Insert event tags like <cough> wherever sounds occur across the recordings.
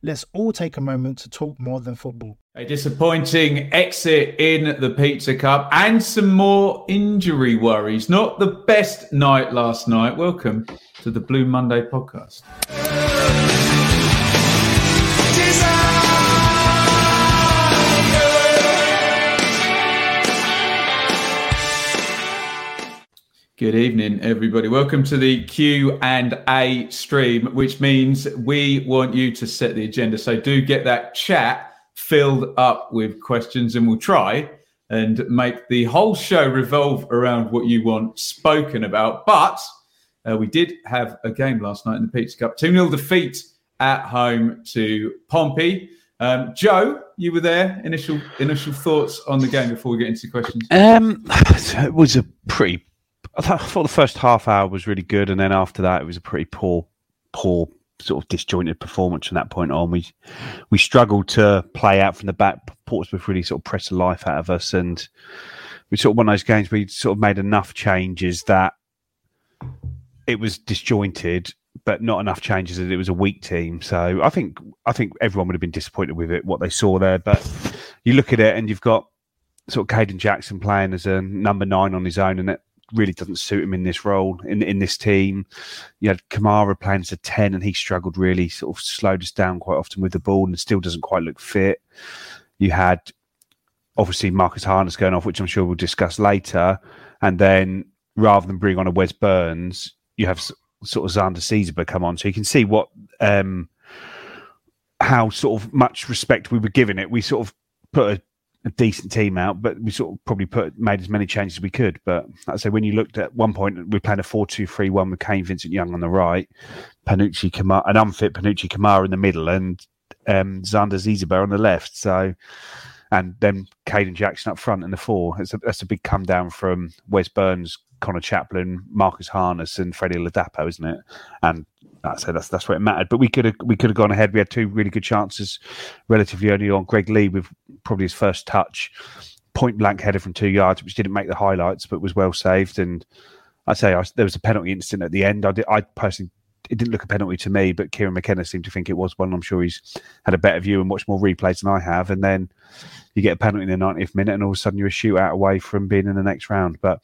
Let's all take a moment to talk more than football. A disappointing exit in the Pizza Cup and some more injury worries. Not the best night last night. Welcome to the Blue Monday podcast. Good evening, everybody. Welcome to the Q and A stream, which means we want you to set the agenda. So do get that chat filled up with questions, and we'll try and make the whole show revolve around what you want spoken about. But uh, we did have a game last night in the Pizza Cup, two 0 defeat at home to Pompey. Um, Joe, you were there. Initial initial thoughts on the game before we get into questions. Um, <sighs> it was a pretty I thought, the first half hour was really good, and then after that, it was a pretty poor, poor sort of disjointed performance from that point on. We we struggled to play out from the back. Portsmouth really sort of pressed the life out of us, and we sort of of those games we sort of made enough changes that it was disjointed, but not enough changes that it was a weak team. So I think I think everyone would have been disappointed with it what they saw there. But you look at it and you've got sort of Kayden Jackson playing as a number nine on his own, and it really doesn't suit him in this role in in this team. You had Camara playing as a ten, and he struggled really, sort of slowed us down quite often with the ball, and still doesn't quite look fit. You had obviously Marcus Harness going off, which I'm sure we'll discuss later, and then rather than bring on a Wes Burns, you have sort of Zanda Siziba come on, so you can see what um, how sort of much respect we were giving it. We sort of put a a decent team out, but we sort of probably put made as many changes as we could. But I say, when you looked at one point, we played a 4 2 3 1 with Kane Vincent Young on the right, Panutche Camara, an unfit Panutche Camara in the middle, and um, Zanda Siziba on the left. So, and then Kayden Jackson up front in the four. It's a, that's a big come down from Wes Burns, Conor Chaplin, Marcus Harness, and Freddie Ladapo, isn't it? And I said that's that's where it mattered. But we could have we could have gone ahead. We had two really good chances, relatively early on. Greg Leigh with probably his first touch, point blank header from two yards, which didn't make the highlights, but was well saved. And I say I, there was a penalty incident at the end. I did, I personally it didn't look a penalty to me, but Kieran McKenna seemed to think it was one. I'm sure he's had a better view and watched more replays than I have. And then you get a penalty in the 90th minute, and all of a sudden you're a shootout away from being in the next round. But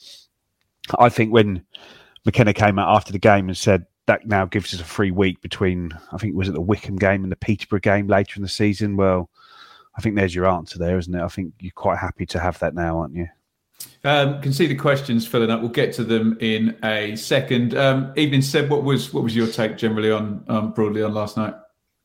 I think when McKenna came out after the game and said that now gives us a free week between I think was it the Wycombe game and the Peterborough game later in the season. Well, I think there's your answer there, isn't it? I think you're quite happy to have that now, aren't you? Um, can see the questions filling up. We'll get to them in a second. Um, Evening said, what was what was your take generally on um, broadly on last night?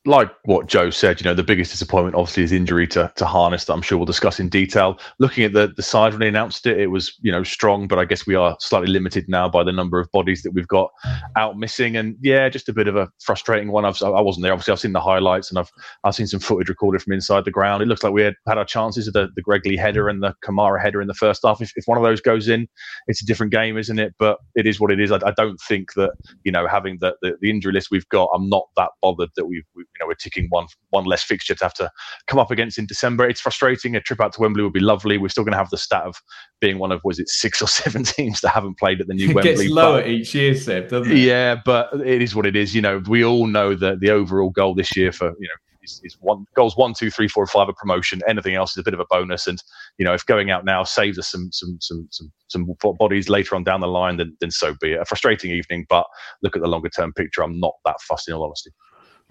Like what Joe said, you know, the biggest disappointment obviously is injury to, to Harness that I'm sure we'll discuss in detail. Looking at the, the side when they announced it, it was, you know, strong, but I guess we are slightly limited now by the number of bodies that we've got out missing. And yeah, just a bit of a frustrating one. I've, I wasn't there. Obviously, I've seen the highlights and I've I've seen some footage recorded from inside the ground. It looks like we had had our chances of the, the Greg Leigh header and the Camara header in the first half. If, if one of those goes in, it's a different game, isn't it? But it is what it is. I, I don't think that, you know, having the, the, the, injury list we've got, I'm not that bothered that we've, we've know we're ticking one one less fixture to have to come up against in December. It's frustrating. A trip out to Wembley would be lovely. We're still going to have the stat of being one of was it six or <laughs> seven teams that haven't played at the new it Wembley. gets lower each year, Seb, doesn't it? Yeah, but it is what it is. You know, we all know that the overall goal this year for you know is, is one goals one, two, three, four, five a promotion. Anything else is a bit of a bonus. And you know, if going out now saves us some some some some some bodies later on down the line, then then so be it. A frustrating evening, but look at the longer term picture. I'm not that fussed in all honesty.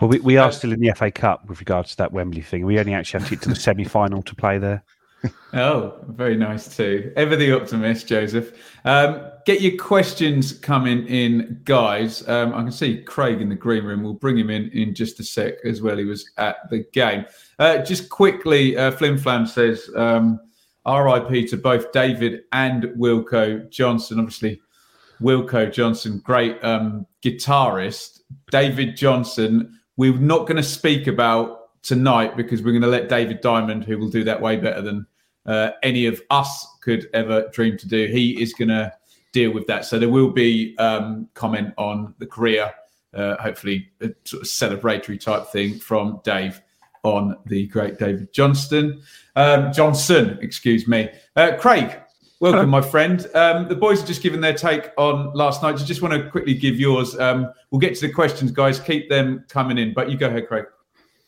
Well, we, we are still in the FA Cup with regards to that Wembley thing. We only actually have to get to the semi final to play there. <laughs> Oh, very nice too. Ever the optimist, Joseph. Um, get your questions coming in, guys. Um, I can see Craig in the green room. We'll bring him in in just a sec as well. He was at the game. Uh, just quickly, uh, Flim Flam says um, RIP to both David and Wilko Johnson. Obviously, Wilko Johnson, great um, guitarist. David Johnson, we're not going to speak about tonight because we're going to let David Diamond, who will do that way better than uh, any of us could ever dream to do. He is going to deal with that. So there will be um, comment on the career, uh, hopefully a sort of celebratory type thing from Dave on the great David Johnston. Um, Johnson, excuse me. Uh, Craig, welcome, my friend. Um, the boys have just given their take on last night. You just want to quickly give yours. Um, we'll get to the questions, guys. Keep them coming in. But you go ahead, Craig.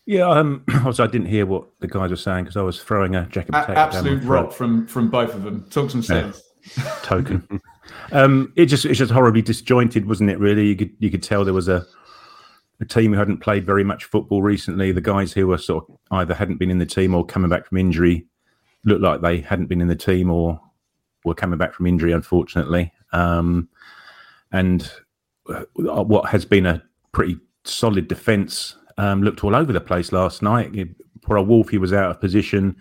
Yeah, um, <clears throat> also I didn't hear what the guys were saying because I was throwing a jacket a- absolute rock from from both of them. Talk some sense. Yeah. <laughs> Token. um, it just it's just horribly disjointed, wasn't it? Really, you could you could tell there was a a team who hadn't played very much football recently. The guys who were sort of either hadn't been in the team or coming back from injury looked like they hadn't been in the team or were coming back from injury, unfortunately. Um, and uh, what has been a pretty solid defence um, looked all over the place last night. Poor Wolfie was out of position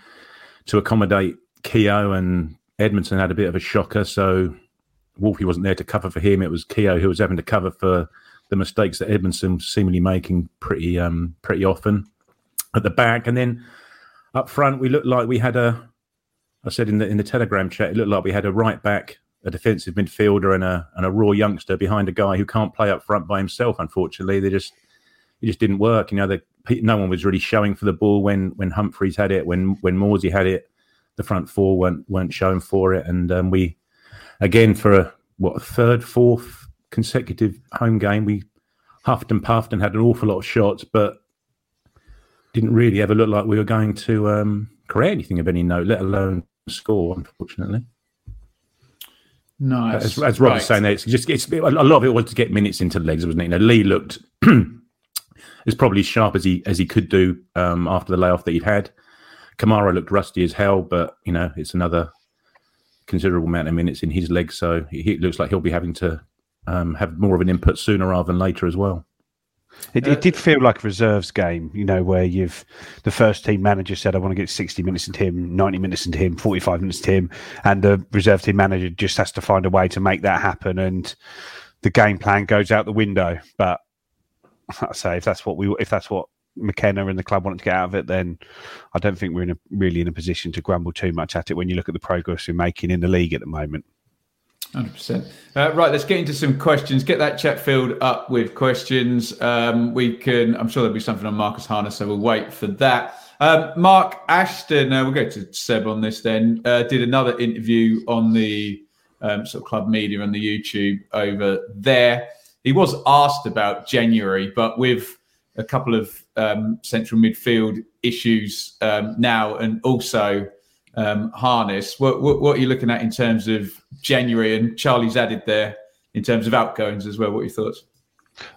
to accommodate Keogh, and Edmundson had a bit of a shocker. So Wolfie wasn't there to cover for him. It was Keogh who was having to cover for the mistakes that Edmundson was seemingly making pretty um, pretty often at the back. And then up front, we looked like we had a. I said in the in the Telegram chat, it looked like we had a right back, a defensive midfielder, and a and a raw youngster behind a guy who can't play up front by himself. Unfortunately, they just it just didn't work. You know, the, no one was really showing for the ball when when Humphreys had it, when when Morsy had it. The front four weren't weren't showing for it, and um, we again for a what a third, fourth consecutive home game, we huffed and puffed and had an awful lot of shots, but didn't really ever look like we were going to um, create anything of any note, let alone score. Unfortunately. Nice. As, as Rob right. was saying, there, it's just it's a lot of it was to get minutes into legs, wasn't it? You know, Lee looked <clears throat> as probably sharp as he as he could do um, after the layoff that he'd had. Camara looked rusty as hell, but you know it's another considerable amount of minutes in his legs, so he, it looks like he'll be having to um, have more of an input sooner rather than later as well. It, it, uh, did feel like a reserves game, you know, where you've the first team manager said, I want to get 60 minutes into him, 90 minutes into him, 45 minutes to him. And the reserve team manager just has to find a way to make that happen. And the game plan goes out the window. But <laughs> I say if that's what we if that's what McKenna and the club wanted to get out of it, then I don't think we're in a really in a position to grumble too much at it when you look at the progress we're making in the league at the moment. Hundred uh, percent. Right, let's get into some questions. Get that chat filled up with questions. Um, we can. I'm sure there'll be something on Marcus Harness, so we'll wait for that. Um, Mark Ashton, uh, we'll go to Seb on this. Then uh, did another interview on the um, sort of club media on the YouTube over there he was asked about January, but with a couple of um, central midfield issues um, now, and also um, harness. What, what, what, are you looking at in terms of January? And Charlie's added there in terms of outgoings as well. What are your thoughts?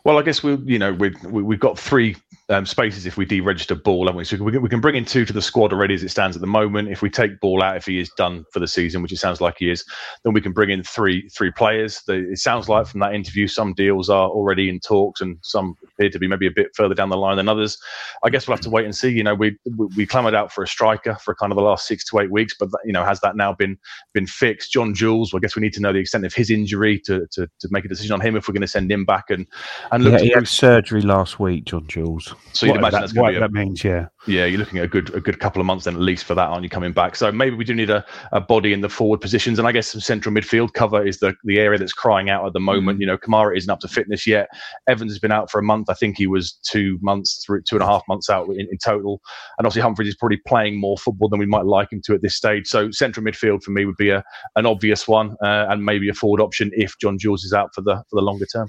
Well, I guess we, you know, we've we've got three um, spaces if we deregister Ball, haven't we? So we can, we can bring in two to the squad already as it stands at the moment. If we take Ball out, if he is done for the season, which it sounds like he is, then we can bring in three three players. The, it sounds like from that interview, some deals are already in talks, and some appear to be maybe a bit further down the line than others. I guess we'll have to wait and see. You know, we we, we clamoured out for a striker for kind of the last six to eight weeks, but you know, has that now been been fixed? John Jules, well, I guess we need to know the extent of his injury to to, to make a decision on him if we're going to send him back and and look. Yeah, he had surgery last week, John Jules. So you'd imagine that's what that means, yeah. Yeah, you're looking at a good a good couple of months then at least for that, aren't you coming back? So maybe we do need a, a body in the forward positions, and I guess some central midfield cover is the the area that's crying out at the moment. Mm. You know, Camara isn't up to fitness yet. Evans has been out for a month. I think he was two months through two and a half months out in, in total, and obviously Humphreys is probably playing more football than we might like him to at this stage. So central midfield for me would be a an obvious one, uh, and maybe a forward option if John Jules is out for the for the longer term.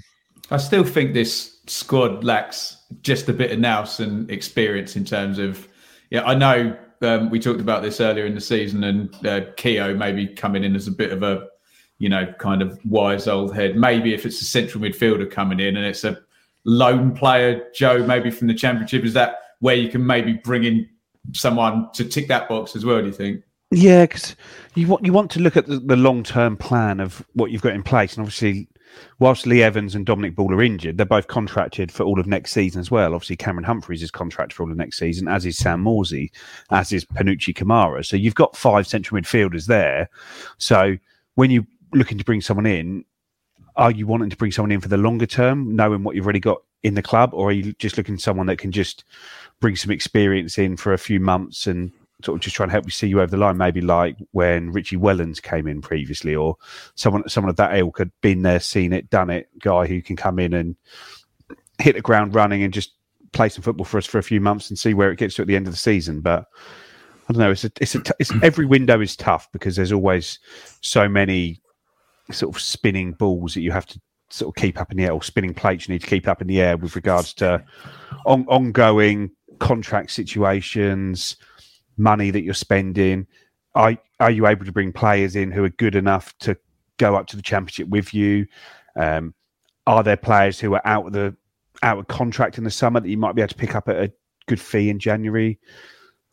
I still think this squad lacks just a bit of nous and experience in terms of yeah, I know um, we talked about this earlier in the season, and uh, maybe coming in as a bit of a, you know, kind of wise old head. Maybe if it's a central midfielder coming in and it's a lone player, Joe, maybe from the championship, is that where you can maybe bring in someone to tick that box as well? Do you think? Yeah, because you want you want to look at the, the long term plan of what you've got in place, and obviously whilst Lee Evans and Dominic Ball are injured, they're both contracted for all of next season as well. Obviously, Cameron Humphreys is contracted for all of next season, as is Sam Morsy, as is Panutche Camara. So you've got five central midfielders there. So when you're looking to bring someone in, are you wanting to bring someone in for the longer term, knowing what you've already got in the club, or are you just looking someone that can just bring some experience in for a few months and sort of just trying to help you see you over the line, maybe like when Richie Wellens came in previously, or someone someone of that ilk had been there, seen it, done it, guy who can come in and hit the ground running and just play some football for us for a few months and see where it gets to at the end of the season. But I don't know. It's a, it's a, it's every window is tough because there's always so many sort of spinning balls that you have to sort of keep up in the air, or spinning plates you need to keep up in the air with regards to on, ongoing contract situations, money that you're spending? Are are you able to bring players in who are good enough to go up to the championship with you? Um, are there players who are out of the out of contract in the summer that you might be able to pick up at a good fee in January?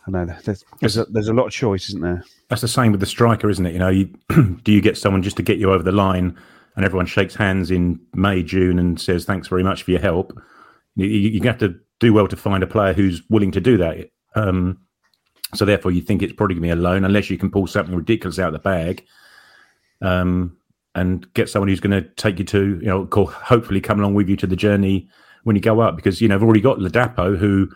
I know there's there's a, there's a lot of choice, isn't there? That's the same with the striker, isn't it? You know, you, <clears throat> do you get someone just to get you over the line, and everyone shakes hands in May, June, and says thanks very much for your help? You, you, have to do well to find a player who's willing to do that. Um, so therefore, you think it's probably going to be a loan unless you can pull something ridiculous out of the bag, um, and get someone who's going to take you to, you know, hopefully come along with you to the journey when you go up. Because you know, I've already got Ladapo who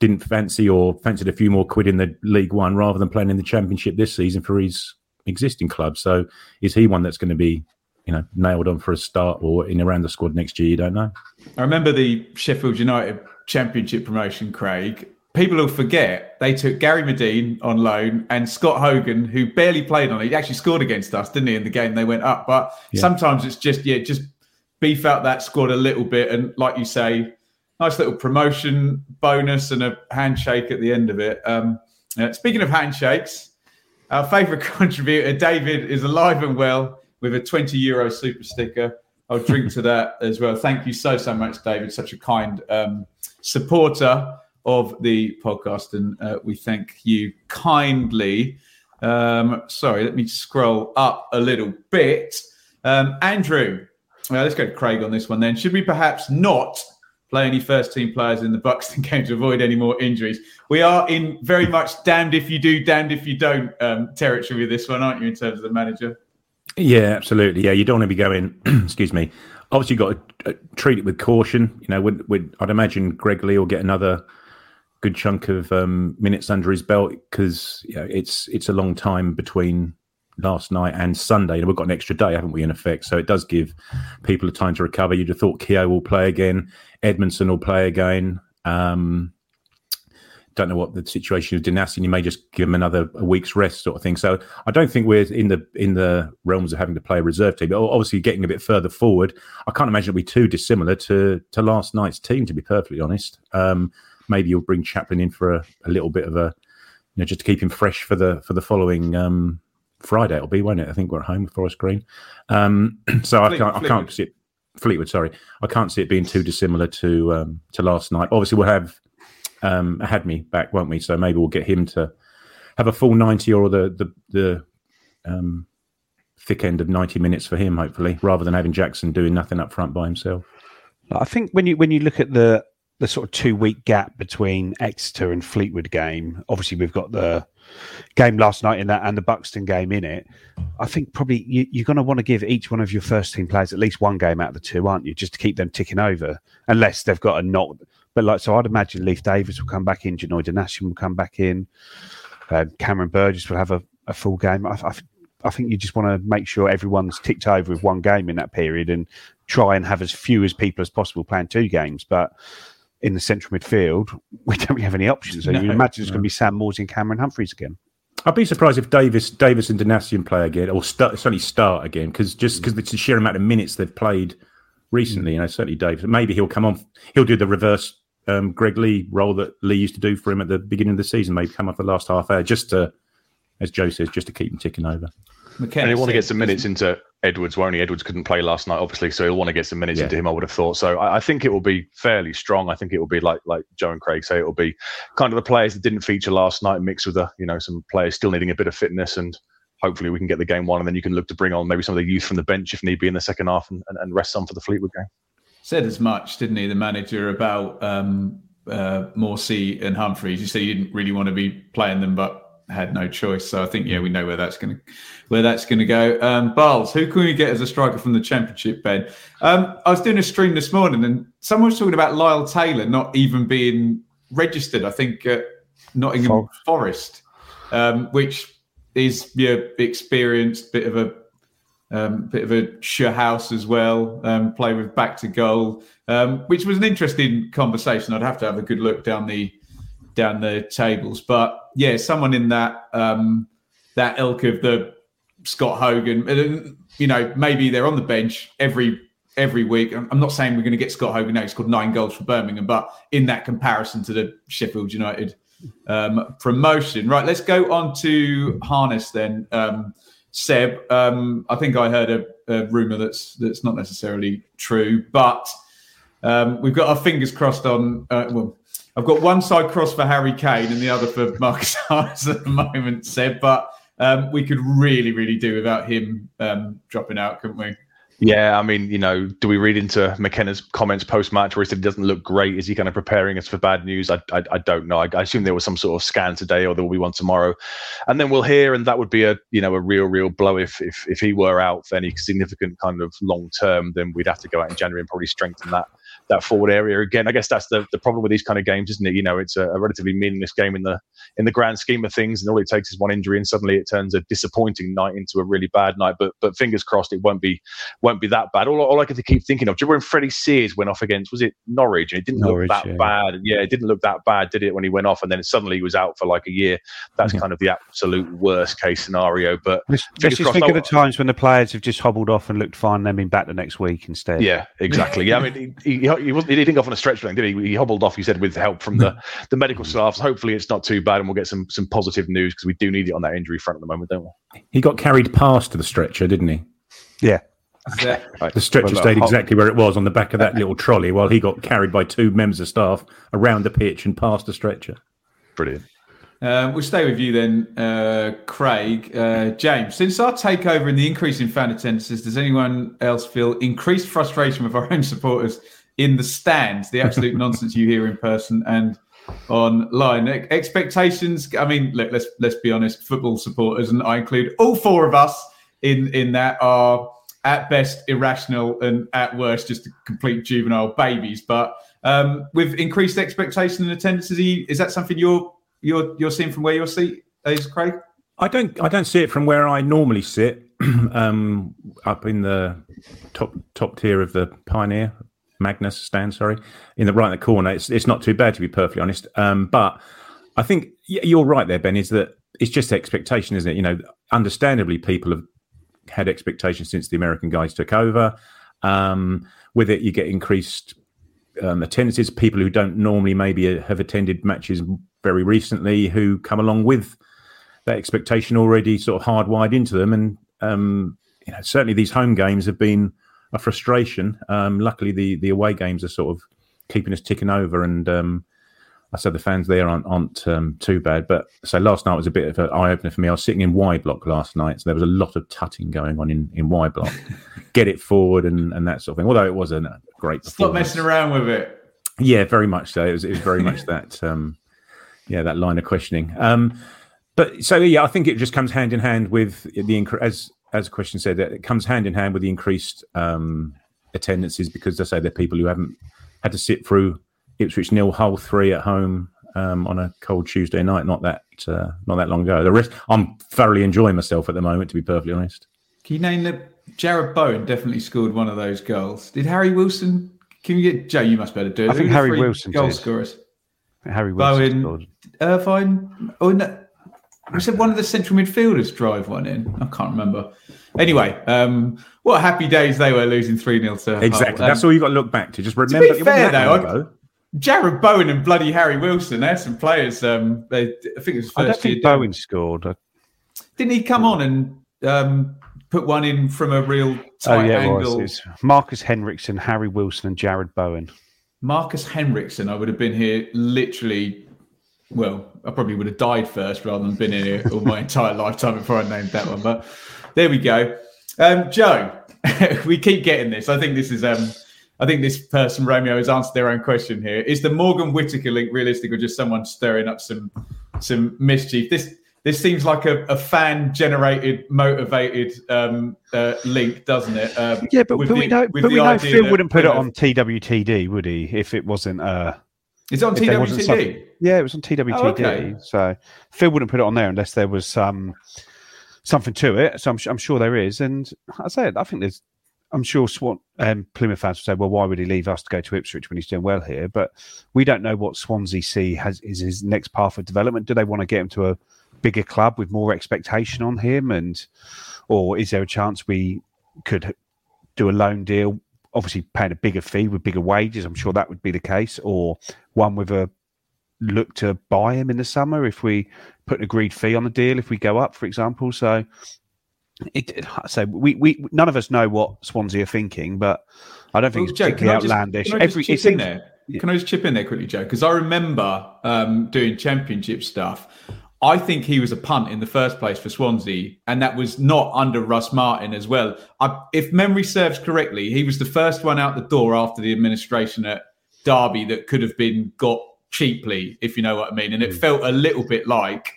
didn't fancy or fancied a few more quid in the League One rather than playing in the Championship this season for his existing club. So is he one that's going to be, you know, nailed on for a start or in around the squad next year? You don't know. I remember the Sheffield United Championship promotion, Craig, people will forget they took Gary Madine on loan and Scott Hogan, who barely played on it. He actually scored against us, didn't he, in the game they went up? But yeah. sometimes it's just, yeah, just beef out that squad a little bit. And like you say, nice little promotion bonus and a handshake at the end of it. Um, speaking of handshakes, our favourite <laughs> contributor, David, is alive and well with a 20 euro super sticker. I'll drink to that as well. Thank you so, so much, David. Such a kind um, supporter of the podcast, and uh, we thank you kindly. Um, sorry, let me scroll up a little bit. Um, Andrew, well, let's go to Craig on this one then. Should we perhaps not play any first team players in the Buxton <laughs> game to avoid any more injuries? We are in very much damned if you do, damned if you don't um, territory with this one, aren't you, in terms of the manager? Yeah, absolutely. Yeah, you don't want to be going, <clears throat> excuse me. Obviously, you've got to uh, treat it with caution. You know, would, would, I'd imagine Greg Leigh will get another good chunk of um, minutes under his belt because you know, it's it's a long time between last night and Sunday. And We've got an extra day, haven't we, in effect? So it does give people a time to recover. You'd have thought Keogh will play again, Edmundson will play again. Um, don't know what the situation is with You may just give him another a week's rest, sort of thing. So I don't think we're in the in the realms of having to play a reserve team. But obviously, getting a bit further forward, I can't imagine it'll be too dissimilar to to last night's team. To be perfectly honest, um, maybe you'll bring Chaplin in for a, a, little bit of a, you know, just to keep him fresh for the for the following um, Friday. It'll be, won't it? I think we're at home with Forest Green. Um, <clears throat> so Fleet, I can't, I can't see it. Fleetwood, sorry, I can't see it being too dissimilar to um, to last night. Obviously, we'll have um, me back, won't we? So maybe we'll get him to have a full ninety or the the the um, thick end of ninety minutes for him, hopefully, rather than having Jackson doing nothing up front by himself. I think when you when you look at the the sort of two week gap between Exeter and Fleetwood game. Obviously, we've got the game last night in that and the Buxton game in it. I think probably you, are going to want to give each one of your first team players at least one game out of the two, aren't you? Just to keep them ticking over, unless they've got a not but like, so I'd imagine Leif Davis will come back in, Janoi Donacien will come back in, uh, Cameron Burgess will have a, a full game. I, I, I think you just want to make sure everyone's ticked over with one game in that period and try and have as few as people as possible playing two games. But in the central midfield, we <laughs> don't really have any options. So No, you imagine it's no. going to be Sam Morsy and Cameron Humphreys again. I'd be surprised if Davis, Davis and Donacien play again, or start, certainly start again, because just because it's the sheer amount of minutes they've played recently. You know, certainly Davis. Maybe he'll come on. He'll do the reverse um, Greg Leigh role that Lee used to do for him at the beginning of the season. Maybe come off the last half hour, just to, as Joe says, just to keep him ticking over. McKenna And he'll want to get some minutes into Edwards, where only Edwards couldn't play last night, obviously. So he'll want to get some minutes Yeah. into him. I would have thought. So I, I think it will be fairly strong. I think it will be like like Joe and Craig say. It will be kind of the players that didn't feature last night, mixed with the you know some players still needing a bit of fitness, and hopefully we can get the game one, and then you can look to bring on maybe some of the youth from the bench if need be in the second half, and, and, and rest some for the Fleetwood game. said as much, didn't he, the manager, about um, uh, Morsy and Humphreys. He said he didn't really want to be playing them, but had no choice. So I think, yeah, we know where that's going to where that's going to go. Um, Barles, who can we get as a striker from the Championship, Ben? Um, I was doing a stream this morning, and someone was talking about Lyle Taylor not even being registered. I think at Nottingham Forest, um, which is yeah, experienced bit of a um, bit of a sure house as well. Um, play with back to goal, um, which was an interesting conversation. I'd have to have a good look down the down the tables, but yeah, someone in that um, that ilk of the Scott Hogan, you know, maybe they're on the bench every every week. I'm not saying we're going to get Scott Hogan now. He scored nine goals for Birmingham, but in that comparison to the Sheffield United um, promotion, right? Let's go on to harness then. Um, Seb, um, I think I heard a, a rumor that's that's not necessarily true, but um, we've got our fingers crossed on. Uh, well, I've got one side cross for Harry Kane and the other for Marcus <laughs> Harness at the moment, Seb. But um, we could really, really do without him um, dropping out, couldn't we? Yeah, I mean, you know, do we read into McKenna's comments post match where he said he doesn't look great? Is he kind of preparing us for bad news? I, I, I don't know. I, I assume there was some sort of scan today, or there will be one tomorrow, and then we'll hear, and that would be a you know a real real blow if if if he were out for any significant kind of long term. Then we'd have to go out in January and probably strengthen that that forward area again. I guess that's the, the problem with these kind of games, isn't it? You know, it's a, a relatively meaningless game in the in the grand scheme of things, and all it takes is one injury, and suddenly it turns a disappointing night into a really bad night. But but fingers crossed, it won't be won't be that bad. All, all I can to keep thinking of, do you remember when Freddie Sears went off against was it Norwich, and it didn't Norwich, look that yeah. bad. Yeah, it didn't look that bad, did it? When he went off, and then suddenly he was out for like a year. That's kind of the absolute worst case scenario. But Let's, let's just think of the times when the players have just hobbled off and looked fine, and then been back the next week instead. Yeah, exactly. Yeah, I mean, he, he, he, wasn't, he didn't go off on a stretch thing, did he? He hobbled off. He said with help from the, the medical staff. Hopefully, it's not too bad, and we'll get some some positive news because we do need it on that injury front at the moment, don't we? He got carried past to the stretcher, didn't he? yeah. Is that- <laughs> The stretcher Well, stayed exactly where it was on the back of that little trolley, while he got carried by two members of staff around the pitch and past the stretcher. Brilliant. Uh, we'll stay with you then, uh, Craig. Uh, James, since our takeover and the increase in fan attendances, does anyone else feel increased frustration with our own supporters in the stands? The absolute <laughs> nonsense you hear in person and online. Expectations. I mean, look, let's let's be honest. Football supporters, and I include all four of us in in that, are at best irrational and at worst just complete juvenile babies. But um, with increased expectation and attendance, is, he, is that something you're you're you're seeing from where your seat is, Craig? I don't I don't see it from where I normally sit, <clears throat> um, up in the top top tier of the Pioneer Magnus stand. Sorry, in the right in the corner. It's it's not too bad to be perfectly honest. Um, but I think you're right there, Ben. Is that it's just expectation, isn't it? You know, understandably, people have had expectations since the American guys took over. Um, with it, you get increased um, attendances. People who don't normally maybe have attended matches very recently who come along with that expectation already sort of hardwired into them. And um, you know, certainly these home games have been a frustration. Um, luckily, the the away games are sort of keeping us ticking over. And um, I said the fans there aren't, aren't um, too bad. But so last night was a bit of an eye opener for me. I was sitting in Y block last night, so there was a lot of tutting going on in, in Y block. <laughs> Get it forward and, and that sort of thing. Although it was a great Stop messing around with it. Yeah, very much so. It was, it was very much <laughs> that, um, yeah, that line of questioning. Um, but so yeah, I think it just comes hand in hand with the as as the question said, that it comes hand in hand with the increased um, attendances because, as I say, they're people who haven't had to sit through Ipswich nil, Hull three at home um, on a cold Tuesday night. Not that uh, not that long ago. The rest, I'm thoroughly enjoying myself at the moment. To be perfectly honest. Can you name that? Jarrod Bowen definitely scored one of those goals. Did Harry Wilson? Can you get Joe? You must be able to do it. I think Who were the Harry three Wilson goal did. scorers. Harry Wilson Bowen, scored. Irvine. Oh no, we said one of the central midfielders drive one in. I can't remember. Anyway, um, what happy days they were losing three 0 to Exactly. Um, That's all you've got to look back to. Just remember. To be fair, though, I-. Jarrod Bowen and bloody Harry Wilson. They had some players. Um, they, I think it was first I don't think Bowen scored. I- Didn't he come on and um, put one in from a real Oh tight yeah, it was. angle? It was Marcus Henriksen, Harry Wilson, and Jarrod Bowen. Marcus Henriksen, I would have been here literally. Well, I probably would have died first rather than been in here all my entire lifetime before I named that one. But there we go. Um, Joe, <laughs> we keep getting this. I think this is. Um, I think this person Romeo has answered their own question here. Is the Morgan Whittaker link realistic, or just someone stirring up some some mischief? This this seems like a, a fan generated, motivated um, uh, link, doesn't it? Um, Yeah, but, but we the- know, but we know Phil wouldn't put it on TWTD, would he? If it wasn't. Uh, It's on if there wasn't TWTD. something- yeah, it was on TWTD. Oh, okay. So Phil wouldn't put it on there unless there was um, something to it. So I'm, I'm sure there is. And I say, I think there's. I'm sure Swan um, Plymouth fans will say, "Well, why would he leave us to go to Ipswich when he's doing well here?" But we don't know what Swansea see has is his next path of development. Do they want to get him to a bigger club with more expectation on him, and or is there a chance we could do a loan deal? Obviously, paying a bigger fee with bigger wages. I'm sure that would be the case, or one with a look to buy him in the summer if we put an agreed fee on the deal if we go up, for example. So, it, say we, we none of us know what Swansea are thinking, but I don't think Well, it's Joe, particularly just- outlandish. can I just Every chip in there. Can I just chip in there quickly, Joe? Because I remember um, doing championship stuff. I think he was a punt in the first place for Swansea, and that was not under Russ Martin as well. I, if memory serves correctly, he was the first one out the door after the administration at Derby that could have been got cheaply, if you know what I mean. And Hmm. it felt a little bit like,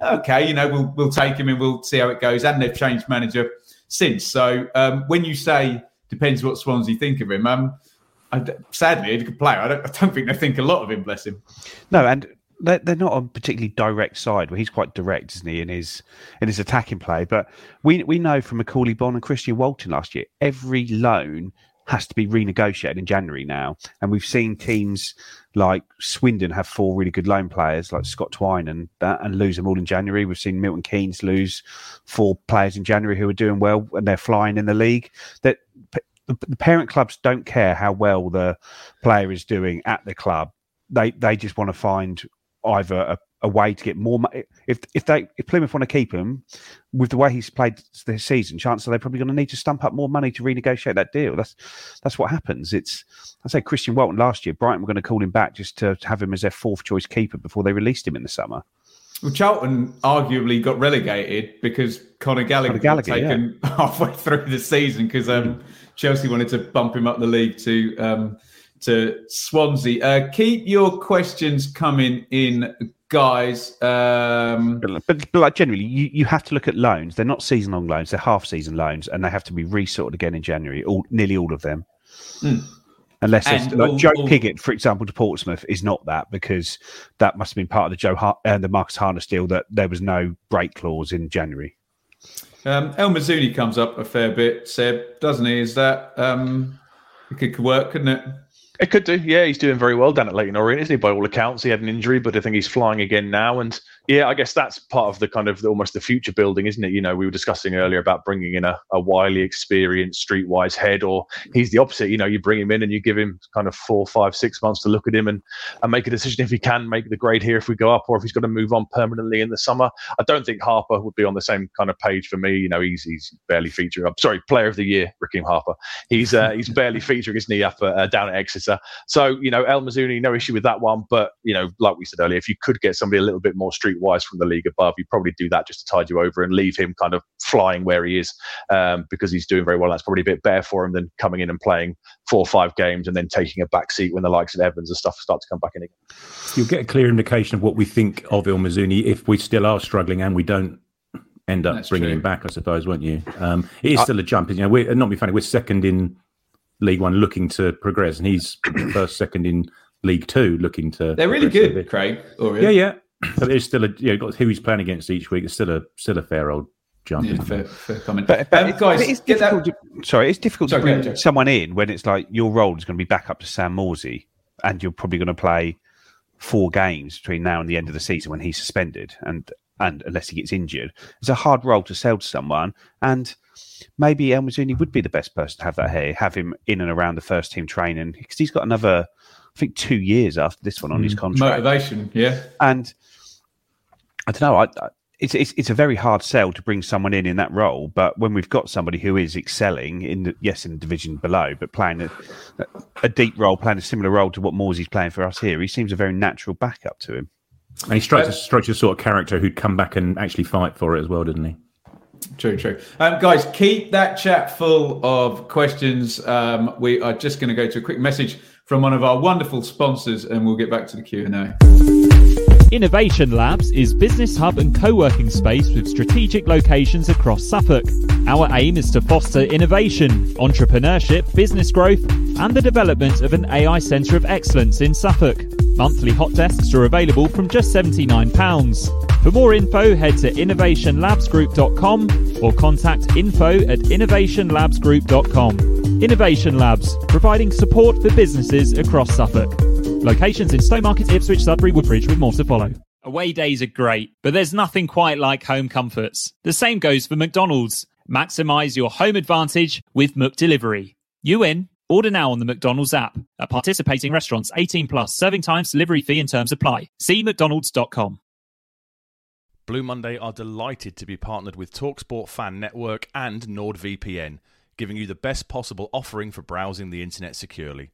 okay, you know, we'll we'll take him and we'll see how it goes. And they've changed manager since. So um, when you say depends what Swansea think of him, um, I sadly, he's a good player. I don't, I don't think they think a lot of him. Bless him. No, and they're, they're not on particularly direct side. Where he's quite direct, isn't he, in his in his attacking play? But we we know from Macauley Bonne and Christian Walton last year, every loan has to be renegotiated in January now, and we've seen teams like Swindon have four really good loan players like Scott Twine and that, and lose them all in January. We've seen Milton Keynes lose four players in January who are doing well and they're flying in the league. That the parent clubs don't care how well the player is doing at the club. They they just want to find either a, a way to get more money. If if they if Plymouth want to keep him with the way he's played this season, chances are they're probably going to need to stump up more money to renegotiate that deal. That's that's what happens. It's I say Christian Walton last year. Brighton were going to call him back just to, to have him as their fourth choice keeper before they released him in the summer. Well, Charlton arguably got relegated because Conor Gallagher, Conor Gallagher, got taken <laughs> halfway through the season because um, Chelsea wanted to bump him up the league to um, to Swansea. Uh, keep your questions coming in, guys. Um, But, but, like generally, you, you have to look at loans. They're not season long loans; they're half season loans, and they have to be resorted again in January. All nearly all of them, unless And like all- Joe all- Pigott, for example, to Portsmouth is not that because that must have been part of the Joe Har- and the Marcus Harness deal that there was no break clause in January. Um, El Mizouni comes up a fair bit, Seb, doesn't he? Is that um, it could work, couldn't it? It could do. Yeah, he's doing very well down at Leyton Orient, isn't he? By all accounts, he had an injury, but I think he's flying again now. And yeah, I guess that's part of the kind of the, almost the future building, isn't it? You know, we were discussing earlier about bringing in a, a wily, experienced, streetwise head, or he's the opposite. You know, you bring him in and you give him kind of four, five, six months to look at him and, and make a decision if he can make the grade here if we go up, or if he's going to move on permanently in the summer. I don't think Harper would be on the same kind of page for me. You know, he's he's barely featuring. I'm sorry, Player of the Year, Rekeem Harper. He's uh, he's barely <laughs> featuring his knee up uh, down at Exeter. So you know, El Mizouni, no issue with that one. But you know, like we said earlier, if you could get somebody a little bit more streetwise from the league above, you'd probably do that just to tide you over and leave him kind of flying where he is um, because he's doing very well. That's probably a bit better for him than coming in and playing four or five games and then taking a back seat when the likes of Evans and stuff start to come back in again. You'll get a clear indication of what we think of El Mizouni if we still are struggling and we don't end up That's bringing true. him back, I suppose, won't you? Um, it is still a jump. You know, we're not be funny. We're second in League One, looking to progress, and he's <clears throat> first, second in League Two, looking to. They're really good, bit. Craig. Or Yeah, yeah. <clears throat> But there's still a you know, got who he's playing against each week. It's still a still a fair old jump. Yeah, fair, fair comment. But, but Um, guys, but it's get that- difficult. To, sorry, it's difficult Sorry, to bring ahead, someone in when it's like your role is going to be back up to Sam Morsy, and you're probably going to play four games between now and the end of the season when he's suspended, and and unless he gets injured, it's a hard role to sell to someone. And maybe El Mizouni would be the best person to have that here, have him in and around the first team training because he's got another, I think, two years after this one on his hmm. contract motivation. Yeah. and I don't know. I, I, it's, it's it's a very hard sell to bring someone in in that role. But when we've got somebody who is excelling in the yes in the division below, but playing a, a deep role, playing a similar role to what Morsy's playing for us here, he seems a very natural backup to him. And he strikes, a strikes a sort of character who'd come back and actually fight for it as well, didn't he? True, true. Um, guys, keep that chat full of questions. Um, we are just going to go to a quick message from one of our wonderful sponsors, and we'll get back to the Q and A. Innovation Labs is business hub and co-working space with strategic locations across Suffolk. Our aim is to foster innovation, entrepreneurship, business growth, and the development of an AI centre of excellence in Suffolk. Monthly hot desks are available from just £79. For more info, head to innovationlabsgroup.com or contact info at innovationlabsgroup.com. Innovation Labs, providing support for businesses across Suffolk. Locations in Stowmarket, Ipswich, Sudbury, Woodbridge, with more to follow. Away days are great, but there's nothing quite like home comforts. The same goes for McDonald's. Maximize your home advantage with McDelivery. You in? Order now on the McDonald's app. At participating restaurants, 18 plus, serving times, delivery fee and terms apply. See mcdonalds.com. Blue Monday are delighted to be partnered with Talksport Fan Network and NordVPN, giving you the best possible offering for browsing the internet securely.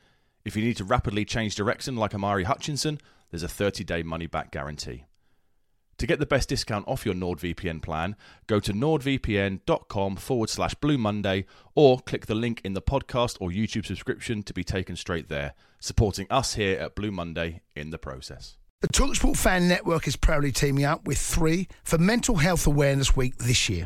If you need to rapidly change direction like Omari Hutchinson, there's a 30 day money back guarantee. To get the best discount off your NordVPN plan, go to nordvpn.com forward slash Blue Monday or click the link in the podcast or YouTube subscription to be taken straight there, supporting us here at Blue Monday in the process. The Talksport Fan Network is proudly teaming up with three for Mental Health Awareness Week this year.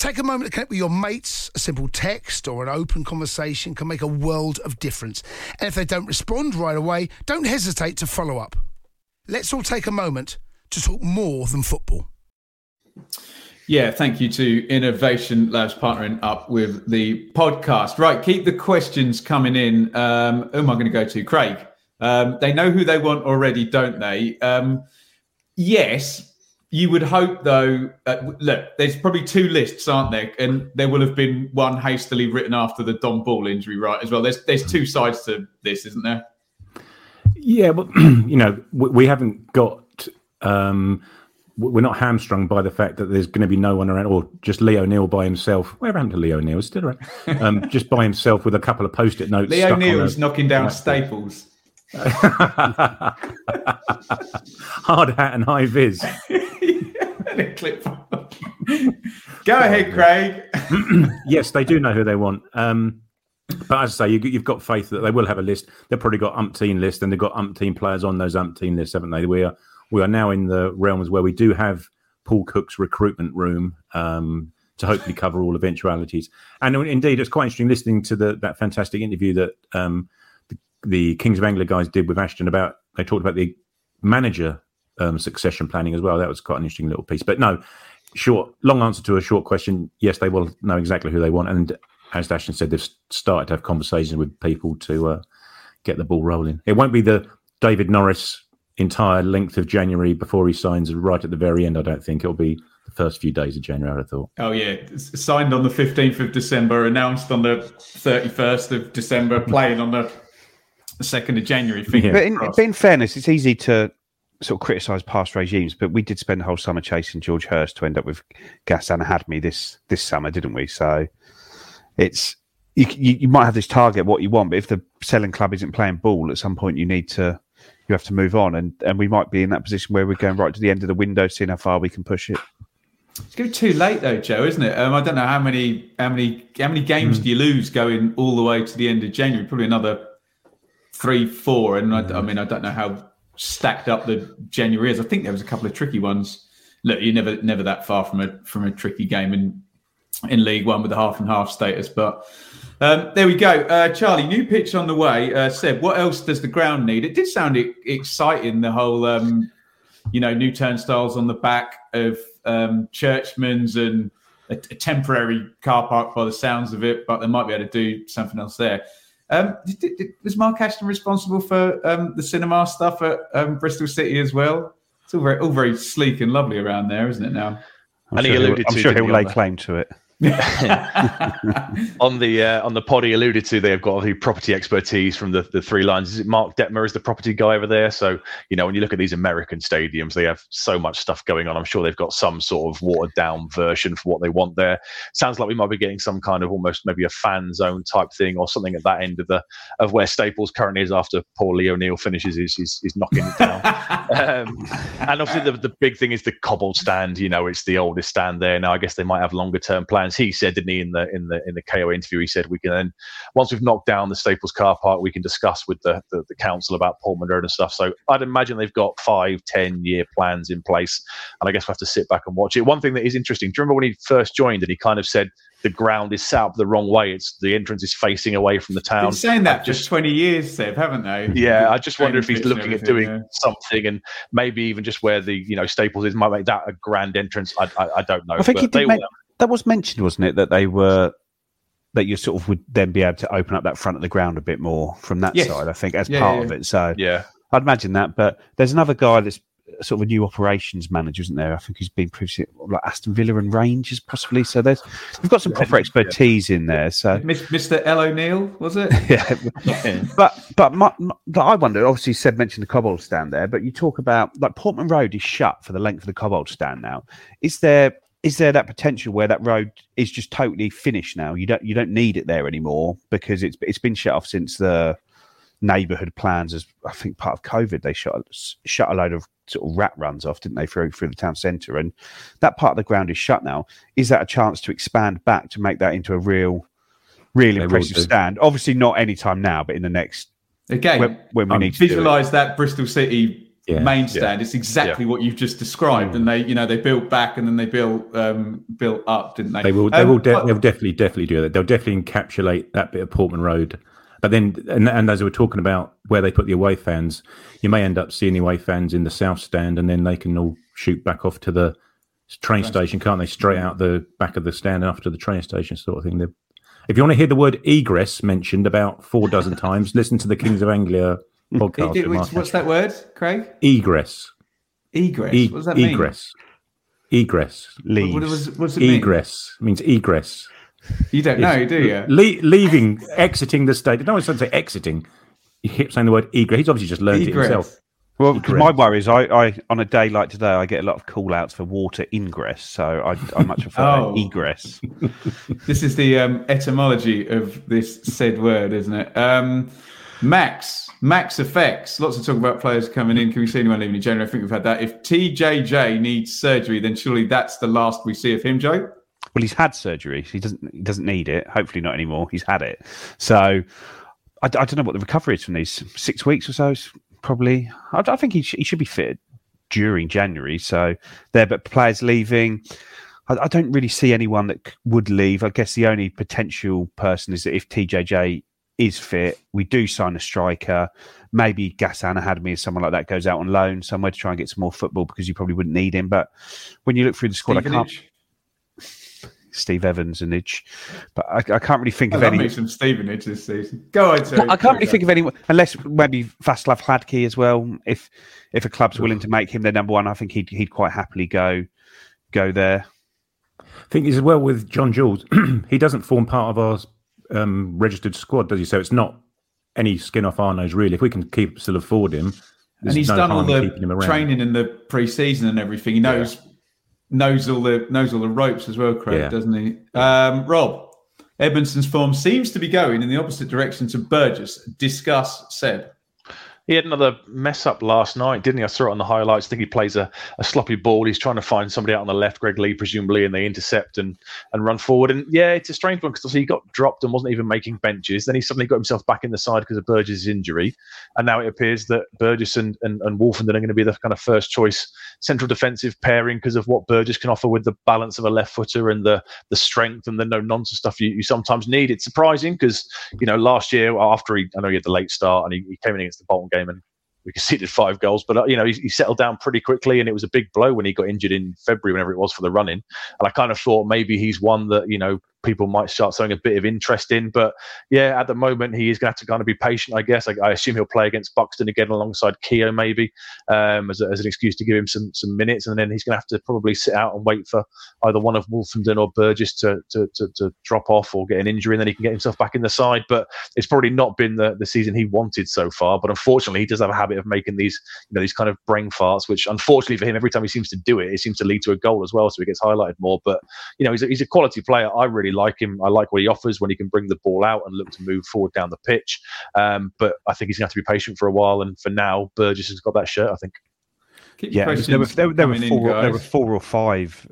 Take a moment to connect with your mates. A simple text or an open conversation can make a world of difference. And if they don't respond right away, don't hesitate to follow up. Let's all take a moment to talk more than football. Yeah, thank you to Innovation Labs partnering up with the podcast. Right, keep the questions coming in. Um, who am I going to go to? Craig. Um, they know who they want already, don't they? Um, yes, you would hope, though. Uh, look, there's probably two lists, aren't there? And there will have been one hastily written after the Dom Ball injury, right? As well. There's there's two sides to this, isn't there? Yeah, well, <clears throat> you know, we, we haven't got. Um, we're not hamstrung by the fact that there's going to be no one around, or just Leo Neal by himself. Where happened to Leo Neal? Still around. <laughs> Um, just by himself with a couple of post-it notes. Leo Neal's a- knocking down staples. <laughs> Hard hat and high vis. <laughs> <laughs> Clip. <laughs> Go ahead, Craig. <clears throat> yes, they do know who they want. Um, but as I say, you, you've got faith that they will have a list. They've probably got umpteen list, and they've got umpteen players on those umpteen lists, haven't they? We are we are now in the realms where we do have Paul Cook's recruitment room um, to hopefully cover all eventualities. And indeed, it's quite interesting listening to the that fantastic interview that um, the, the Kings of Anglia guys did with Ashton about. They talked about the manager um, succession planning as well. That was quite an interesting little piece. But no, short, long answer to a short question. Yes, they will know exactly who they want, and as Ashton said, they've started to have conversations with people to uh, get the ball rolling. It won't be the David Norris entire length of January before he signs right at the very end. I don't think it'll be the the first few days of January. I thought. Oh yeah, signed on the fifteenth of December, announced on the thirty first of December, playing on the second of January. Fingers But in, but in fairness, it's easy to sort of criticise past regimes, but we did spend the whole summer chasing George Hirst to end up with Gassan Ahadme this this summer, didn't we? So it's you, you, you might have this target what you want, but if the selling club isn't playing ball, at some point you need to you have to move on, and and we might be in that position where we're going right to the end of the window, seeing how far we can push it. It's going to be too late though, Joe, isn't it? Um, I don't know how many how many how many games do you lose going all the way to the end of January? Probably another three, four, and I, I mean I don't know how stacked up the January is. I think there was a couple of tricky ones. Look, you're never never that far from a from a tricky game in in League One with the half and half status, but. Um, there we go, uh, Charlie. New pitch on the way. Uh, Seb, what else does the ground need? It did sound e- exciting. The whole, um, you know, new turnstiles on the back of um, Churchman's and a, a temporary car park by the sounds of it, but they might be able to do something else there. Um, did, did, was Mark Ashton responsible for um, the cinema stuff at um, Bristol City as well? It's all very, all very sleek and lovely around there, isn't it? Now, I'm And he sure he'll- I'm to, sure didn't he'll lay claim to it. <laughs> on the uh, on the pod he alluded to, they've got the property expertise from the, the three lines. Is it Mark Detmer is the property guy over there? So you know when you look at these American stadiums, they have so much stuff going on. I'm sure they've got some sort of watered down version for what they want there. Sounds like we might be getting some kind of almost maybe a fan zone type thing or something at that end of the of where Staples currently is after Paul Lee O'Neill finishes his his, his knocking it down. <laughs> um, and obviously the, the big thing is the Cobbold stand. You know, it's the oldest stand there now. I guess they might have longer term plans. He said, didn't he, in the in the in the KO interview, he said we can then once we've knocked down the Staples car park, we can discuss with the the, the council about Portman Road and stuff. So I'd imagine they've got five, ten year plans in place, and I guess we'll have to sit back and watch it. One thing that is interesting. Do you remember when he first joined and he kind of said the ground is set up the wrong way? It's the entrance is facing away from the town. been saying that just 20 years, Seb, haven't they? Yeah, I just wonder if he's looking at doing everything, something, and maybe even just where the you know Staples is might make that a grand entrance. I I, I don't know. I think but he they did all- make, that was mentioned, wasn't it? That they were that you sort of would then be able to open up that front of the ground a bit more from that Yes. side. I think as Yeah, part yeah, of it. So yeah, I'd imagine that. But there's another guy that's uh, sort of a new operations manager, isn't there? I think he's been previously like Aston Villa and Rangers, possibly. So there's we've got some proper expertise in there. So Mr. L. O'Neill, was it? <laughs> yeah. <laughs> but but my, my, I wonder. Obviously, said mentioned the Cobbold stand there, but you talk about like Portman Road is shut for the length of the Cobbold stand now. Is there is there that potential where that road is just totally finished now? You don't you don't need it there anymore because it's it's been shut off since the neighbourhood plans as I think part of COVID they shut shut a load of sort of rat runs off, didn't they, through through the town centre, and that part of the ground is shut now. Is that a chance to expand back to make that into a real, real They impressive stand? Obviously, not any time now, but in the next Again, when, when we um, need to visualize that Bristol City Yeah, main yeah. stand. It's exactly what you've just described, and they, you know, they built back and then they built um, built up, didn't they? They will. They Um, will. De- but- they'll definitely, definitely do that. They'll definitely encapsulate that bit of Portman Road. But then, and, and as we were talking about where they put the away fans, you may end up seeing the away fans in the south stand, and then they can all shoot back off to the train station, can't they? Straight out the back of the stand after the train station, sort of thing. They're- If you want to hear the word egress mentioned about four dozen <laughs> times, listen to the Kings of Anglia podcast. It- it- what's that word, Craig? Egress. Egress. E- what does that mean? egress. Egress. What, what, does- what does it mean? Egress means egress. You don't know, do you? Le- leaving, exiting the state. No one's trying to say exiting. He keeps saying the word egress. He's obviously just learned Egress. it himself. Well, because my worry is, I, I on a day like today, I get a lot of call outs for water ingress, so I, I much prefer <laughs> Oh. egress. <laughs> This is the um, etymology of this said word, isn't it? Um, Max, Max effects. Lots of talk about players coming in. Can we see anyone leaving in January? I think we've had that. If TJJ needs surgery, then surely that's the last we see of him, Joe. Well, he's had surgery. He doesn't he doesn't need it. Hopefully, not anymore. He's had it. So I, I don't know what the recovery is from these six weeks or so. Probably, I, I think he, sh- he should be fit during January. So there, but players leaving. I, I don't really see anyone that c- would leave. I guess the only potential person is that if TJJ is fit, we do sign a striker. Maybe Gassan Ahadme or someone like that goes out on loan somewhere to try and get some more football because you probably wouldn't need him. But when you look through the squad, I can't. Stevenage. Steve Evans and Idge, but I, I can't really think I of love any. me some Stevenage this season. Go on, Terry. I can't really think of anyone unless maybe Václav Hladky as well. If if a club's willing to make him their number one, I think he'd he'd quite happily go go there. I think as well with John Jules, <clears throat> he doesn't form part of our um, registered squad, does he? So it's not any skin off our nose, really. If we can keep still afford him, and he's no done all harm in keeping him the training in the pre-season and everything. He knows knows all the knows all the ropes as well, Craig, Yeah. doesn't he? Um, Rob, Edmundson's form seems to be going in the opposite direction to Burgess. Discuss Seb. He had another mess up last night, didn't he? I saw it on the highlights. I think he plays a, a sloppy ball. He's trying to find somebody out on the left, Greg Leigh, presumably, and they intercept and, and run forward. And yeah, it's a strange one because he got dropped and wasn't even making benches. Then he suddenly got himself back in the side because of Burgess' injury. And now it appears that Burgess and, and, and Wolfenden are going to be the kind of first choice central defensive pairing because of what Burgess can offer with the balance of a left footer and the the strength and the no nonsense stuff you, you sometimes need. It's surprising because, you know, last year after he, I know he had the late start and he, he came in against the Bolton game and we conceded five goals, but uh, you know he, he settled down pretty quickly, and it was a big blow when he got injured in February, whenever it was for the running. And I kind of thought maybe he's one that you know people might start showing a bit of interest in. But yeah, at the moment he is going to have to kind of be patient, I guess. I, I assume he'll play against Buxton again alongside Keogh maybe um, as, a, as an excuse to give him some some minutes, and then he's going to have to probably sit out and wait for either one of Wolfenden or Burgess to to, to to drop off or get an injury, and then he can get himself back in the side. But it's probably not been the, the season he wanted so far. But unfortunately, he does have a habit of making these you know these kind of brain farts, which unfortunately for him, every time he seems to do it, it seems to lead to a goal as well. So he gets highlighted more. But you know, he's a, he's a quality player. I really like him. I like what he offers when he can bring the ball out and look to move forward down the pitch. Um, but I think he's going to have to be patient for a while. And for now, Burgess has got that shirt. I think. Keep Yeah, there were there, there were coming in, four there were four or five.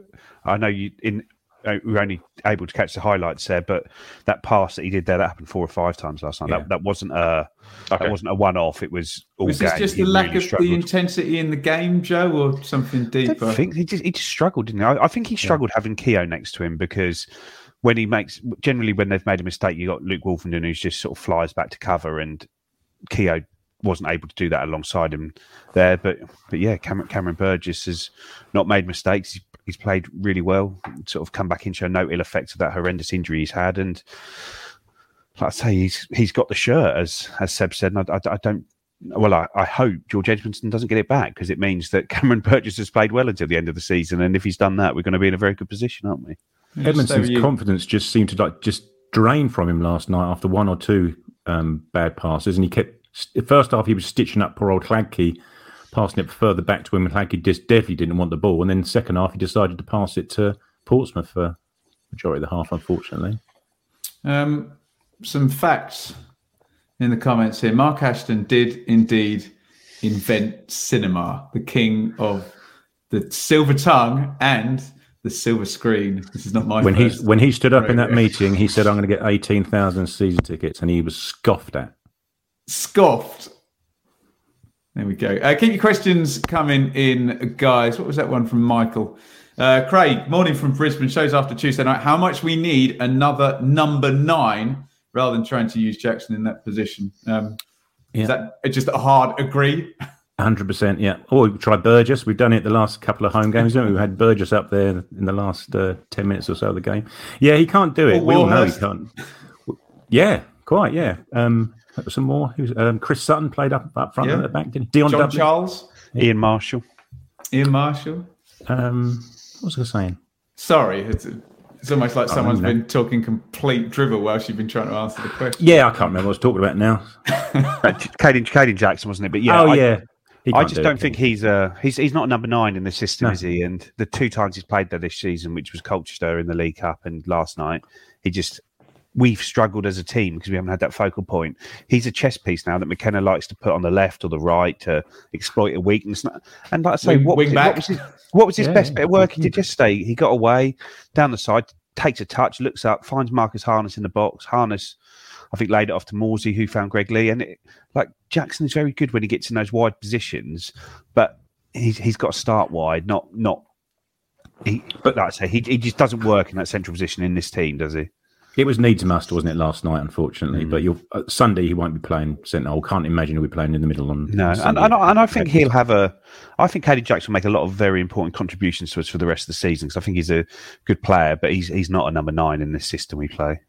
I know you in. uh, We were only able to catch the highlights there, but that pass that he did there that happened four or five times last night. Yeah. That, that wasn't a Okay. that wasn't a one off. It was all Was this game. just He the lack really of struggled. the intensity in the game, Joe, or something I deeper? don't think he just he just struggled, didn't he? I, I think he struggled having Keogh next to him because when he makes generally when they've made a mistake, you got Luke Wolfenden who's just sort of flies back to cover, and Keogh wasn't able to do that alongside him there. But but yeah, Cameron, Cameron Burgess has not made mistakes. He's, he's played really well. Sort of come back and show no ill effects of that horrendous injury he's had, and like I say, he's he's got the shirt as as Seb said. And I, I, I don't. Well, I, I hope George Edmundson doesn't get it back because it means that <laughs> Cameron Burgess has played well until the end of the season, and if he's done that, we're going to be in a very good position, aren't we? Edmundson's you- confidence just seemed to like just drain from him last night after one or two um, bad passes, and he kept. First half he was stitching up poor old Hladky, passing it further back to him, and Hladky just definitely didn't want the ball. And then second half he decided to pass it to Portsmouth for majority of the half, unfortunately. Um, some facts in the comments here. Mark Ashton did indeed invent cinema, the king of the silver tongue and the silver screen. <laughs> This is not my When he when he stood up in that meeting, he said, "I'm going to get eighteen thousand season tickets," and he was scoffed at. scoffed. There we go. Uh, keep your questions coming in, guys. What was that one from Michael? Uh, Craig, morning from Brisbane. Shows after Tuesday night. How much we need another number nine rather than trying to use Jackson in that position? Um, Yeah. Is that just a hard agree? <laughs> Hundred percent, yeah. Or we tried Burgess. We've done it the last couple of home games, we? We had Burgess up there in the last uh, ten minutes or so of the game. Yeah, he can't do it. Or we all know he can't. Yeah, quite. Yeah. Um, some more. Who's um, Chris Sutton played up up front Yeah. and at the back? Didn't? Dion John Dublin. Charles, Ian Marshall. Ian Marshall. Um, what was I saying? Sorry, it's, it's almost like someone's been talking complete drivel while she's been trying to answer the question. Yeah, I can't remember what I was talking about now. <laughs> Kayden, Kayden Jackson, wasn't it? But yeah, oh I, yeah. He I just do don't it. think he's uh he's he's not a number nine in the system, No. is he? And the two times he's played there this season, which was Colchester in the League Cup and last night, he just we've struggled as a team because we haven't had that focal point. He's a chess piece now that McKenna likes to put on the left or the right to exploit a weakness. And like I say, Wing- what, wing was, back. what was his what was his Yeah, best bit of work he good did yesterday? He got away down the side, takes a touch, looks up, finds Marcus Harness in the box. Harness, I think, laid it off to Morsy, who found Greg Leigh. And it, like Jackson is very good when he gets in those wide positions, but he's he's got to start wide, not not. He, but like I say, he, he just doesn't work in that central position in this team, does he? It was needs must, wasn't it, last night? Unfortunately, Mm. but you'll uh, Sunday he won't be playing centre. I can't imagine he'll be playing in the middle on. No, and, and, I- and I think he'll have a. I think Kayden Jackson will make a lot of very important contributions to us for the rest of the season because I think he's a good player, but he's he's not a number nine in this system we play.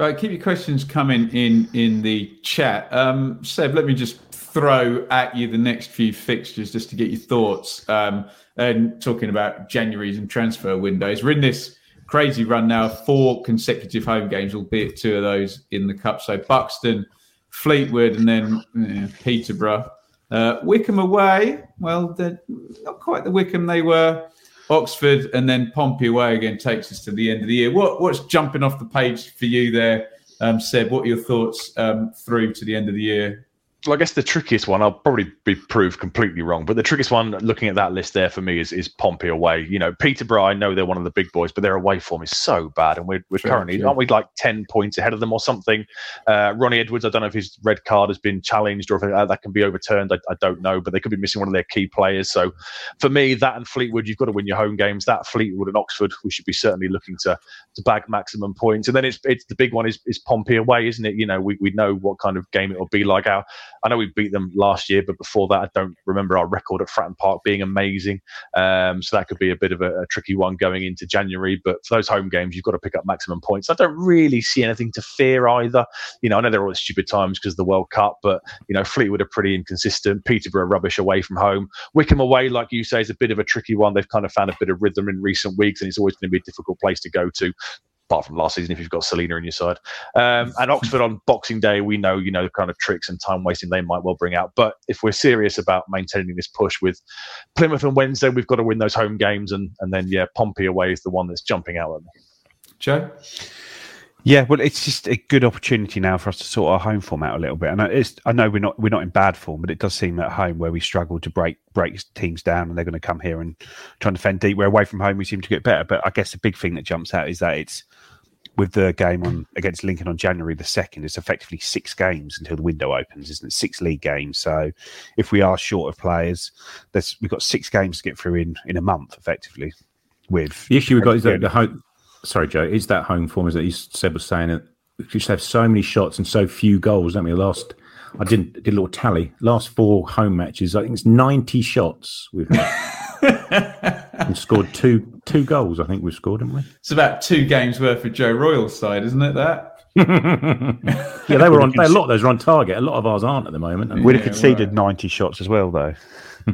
Right, keep your questions coming in in the chat. Um, Seb, let me just throw at you the next few fixtures just to get your thoughts. Um, and talking about January's and transfer windows, we're in this crazy run now, four consecutive home games, albeit two of those in the cup. So Buxton, Fleetwood, and then Peterborough. Uh, Wycombe away. Well, they're not quite the Wycombe they were. Oxford and then Pompey away again takes us to the end of the year. What what's jumping off the page for you there, um, Seb? What are your thoughts um, through to the end of the year? Well, I guess the trickiest one, I'll probably be proved completely wrong, but the trickiest one looking at that list there for me is, is Pompey away. You know, Peterborough, I know they're one of the big boys, but their away form is so bad. And we're, we're Sure, currently, sure. aren't we like 10 points ahead of them or something? Uh, Ronnie Edwards, I don't know if his red card has been challenged or if uh, that can be overturned. I, I don't know, but they could be missing one of their key players. So for me, that and Fleetwood, you've got to win your home games. That Fleetwood and Oxford, we should be certainly looking to to bag maximum points. And then it's it's the big one is, is Pompey away, isn't it? You know, we, we know what kind of game it will be like. Our, I know we beat them last year, but before that, I don't remember our record at Fratton Park being amazing. Um, so that could be a bit of a, a tricky one going into January. But for those home games, you've got to pick up maximum points. I don't really see anything to fear either. You know, I know they're all stupid times because of the World Cup, but you know, Fleetwood are pretty inconsistent. Peterborough rubbish away from home. Wycombe away, like you say, is a bit of a tricky one. They've kind of found a bit of rhythm in recent weeks, and it's always going to be a difficult place to go to apart from last season if you've got Selena in your side. Um, and Oxford on Boxing Day, we know, you know, the kind of tricks and time wasting they might well bring out. But if we're serious about maintaining this push with Plymouth and Wednesday, we've got to win those home games. And, and then, yeah, Pompey away is the one that's jumping out at me. Joe? Yeah, well, it's just a good opportunity now for us to sort our home form out a little bit. And it's, I know we're not we're not in bad form, but it does seem at home where we struggle to break break teams down, and they're going to come here and try and defend deep. Where away from home we seem to get better. But I guess the big thing that jumps out is that it's with the game on against Lincoln on January the second. It's effectively six games until the window opens, isn't it? Six league games. So if we are short of players, there's we've got six games to get through in in a month, effectively. With The issue we've got is that the home. Sorry, Joe. Is that home form? Is that you Seb was saying that we just have so many shots and so few goals, don't we? Last, I didn't did a little tally. Last four home matches, I think it's ninety shots we've had. <laughs> and scored two two goals. I think we've scored, haven't we? It's about two games worth for Joe Royle's side, isn't it? That <laughs> Yeah, they were on. A lot of those are on target. A lot of ours aren't at the moment. We'd have Yeah, conceded right. ninety shots as well, though. <laughs>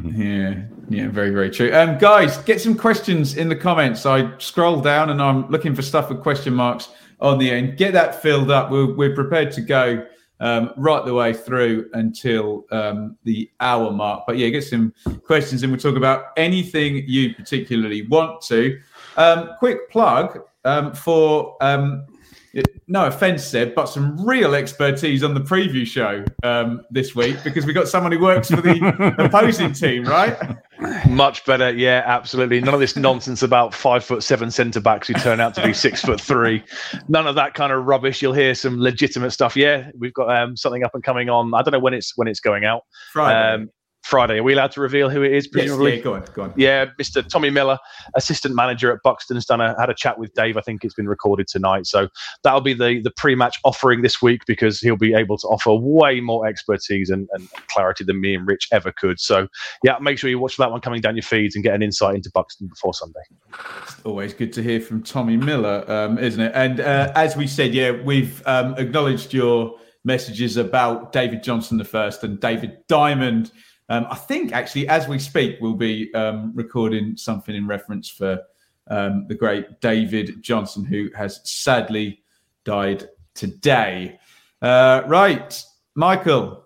Yeah, yeah, very, very true. Um, guys, get some questions in the comments. I scroll down and I'm looking for stuff with question marks on the end. Get that filled up. We're, we're prepared to go um, right the way through until um, the hour mark. But yeah, get some questions and we'll talk about anything you particularly want to. Um, quick plug um, for. No offense, Seb, but some real expertise on the preview show um, this week because we got someone who works for the <laughs> opposing team, right? Much better. Yeah, absolutely. None of this nonsense about five foot seven centre backs who turn out to be six foot three. None of that kind of rubbish. You'll hear some legitimate stuff. Yeah, we've got um, something up and coming on. I don't know when it's when it's going out. Friday. Um, Friday. Are we allowed to reveal who it is? Yes, yeah, go on, go on. Yeah, Mr. Tommy Miller, assistant manager at Buxton, has done a had a chat with Dave. I think it's been recorded tonight, so that'll be the the pre-match offering this week because he'll be able to offer way more expertise and, and clarity than me and Rich ever could. So yeah, make sure you watch that one coming down your feeds and get an insight into Buxton before Sunday. Always good to hear from Tommy Miller, um, isn't it? And uh, as we said, yeah, we've um, acknowledged your messages about David Johnson the first and David Diamond. Um, I think actually, as we speak, we'll be um, recording something in reference for um, the great David Johnson, who has sadly died today. Uh, right, Michael.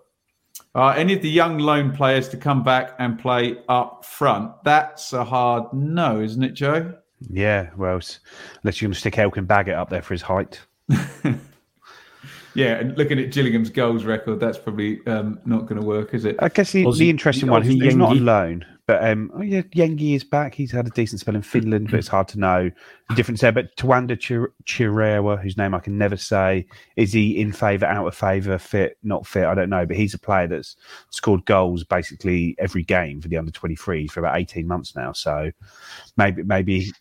Are any of the young loan players to come back and play up front? That's a hard no, isn't it, Joe? Yeah, well, unless you're going to stick Elkan Baggott up there for his height. <laughs> Yeah, and looking at Gillingham's goals record, that's probably um, not going to work, is it? I guess the, Aussie- the interesting one, Aussie he, he's not alone, but um, oh yeah, Yengi is back. He's had a decent spell in Finland, but it's hard to know the difference there. But Tawanda Chir- Chirewa, whose name I can never say, is he in favour, out of favour, fit, not fit? I don't know, but he's a player that's scored goals basically every game for the under 23 for about 18 months now. So maybe maybe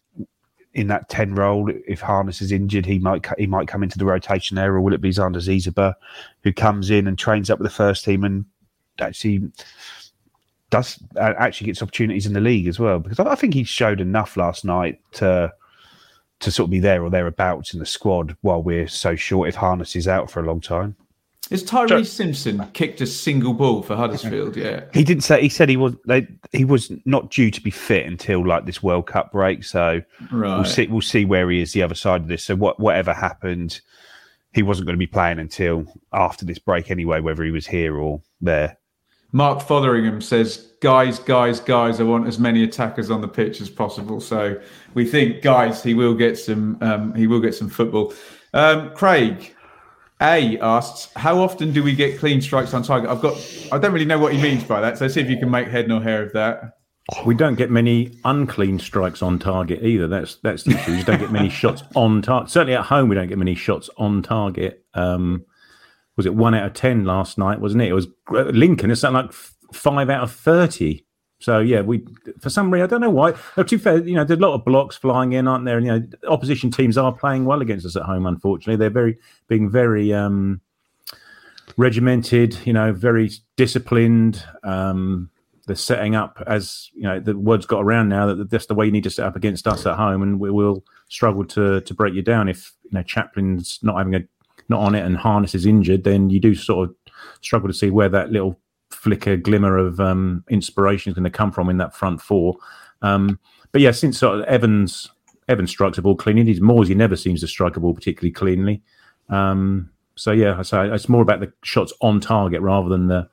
in that 10 role, if Harness is injured, he might he might come into the rotation there, or will it be Zanda Siziba who comes in and trains up with the first team and actually does uh, actually gets opportunities in the league as well? Because I, I think he showed enough last night to to sort of be there or thereabouts in the squad while we're so short if Harness is out for a long time. Is Tyreece Simpson kicked a single ball for Huddersfield? Yeah. He didn't say. He said he was. They, he was not due to be fit until like this World Cup break. So Right. we'll see. We'll see where he is the other side of this. So what, whatever happened, he wasn't going to be playing until after this break anyway, whether he was here or there. Mark Fotheringham says, "Guys, guys, guys, I want as many attackers on the pitch as possible." So we think, guys, he will get some. Um, he will get some football. Um, Craig A asks, "How often do we get clean strikes on target?" I've got. I don't really know what he means by that. So see if you can make head nor hair of that. We don't get many unclean strikes on target either. That's that's the issue. We don't get many <laughs> shots on target. Certainly at home, we don't get many shots on target. Um, was it one out of ten last night? Wasn't it? It was uh, Lincoln. It's something like five out of thirty. So yeah, we for some reason I don't know why. No, to be fair, you know, there's a lot of blocks flying in, aren't there? And, you know, opposition teams are playing well against us at home. Unfortunately, they're very being very um, regimented. You know, very disciplined. Um, they're setting up as you know the word's got around now that that's the way you need to set up against us at home, and we will struggle to to break you down if you know Chaplin's not having a not on it and Harness is injured. Then you do sort of struggle to see where that little flicker glimmer of um, inspiration is going to come from in that front four. Um, but yeah, since sort of Evans Evans strikes a ball cleanly, he's Morsy never seems to strike a ball particularly cleanly. Um, so yeah, so it's more about the shots on target rather than the,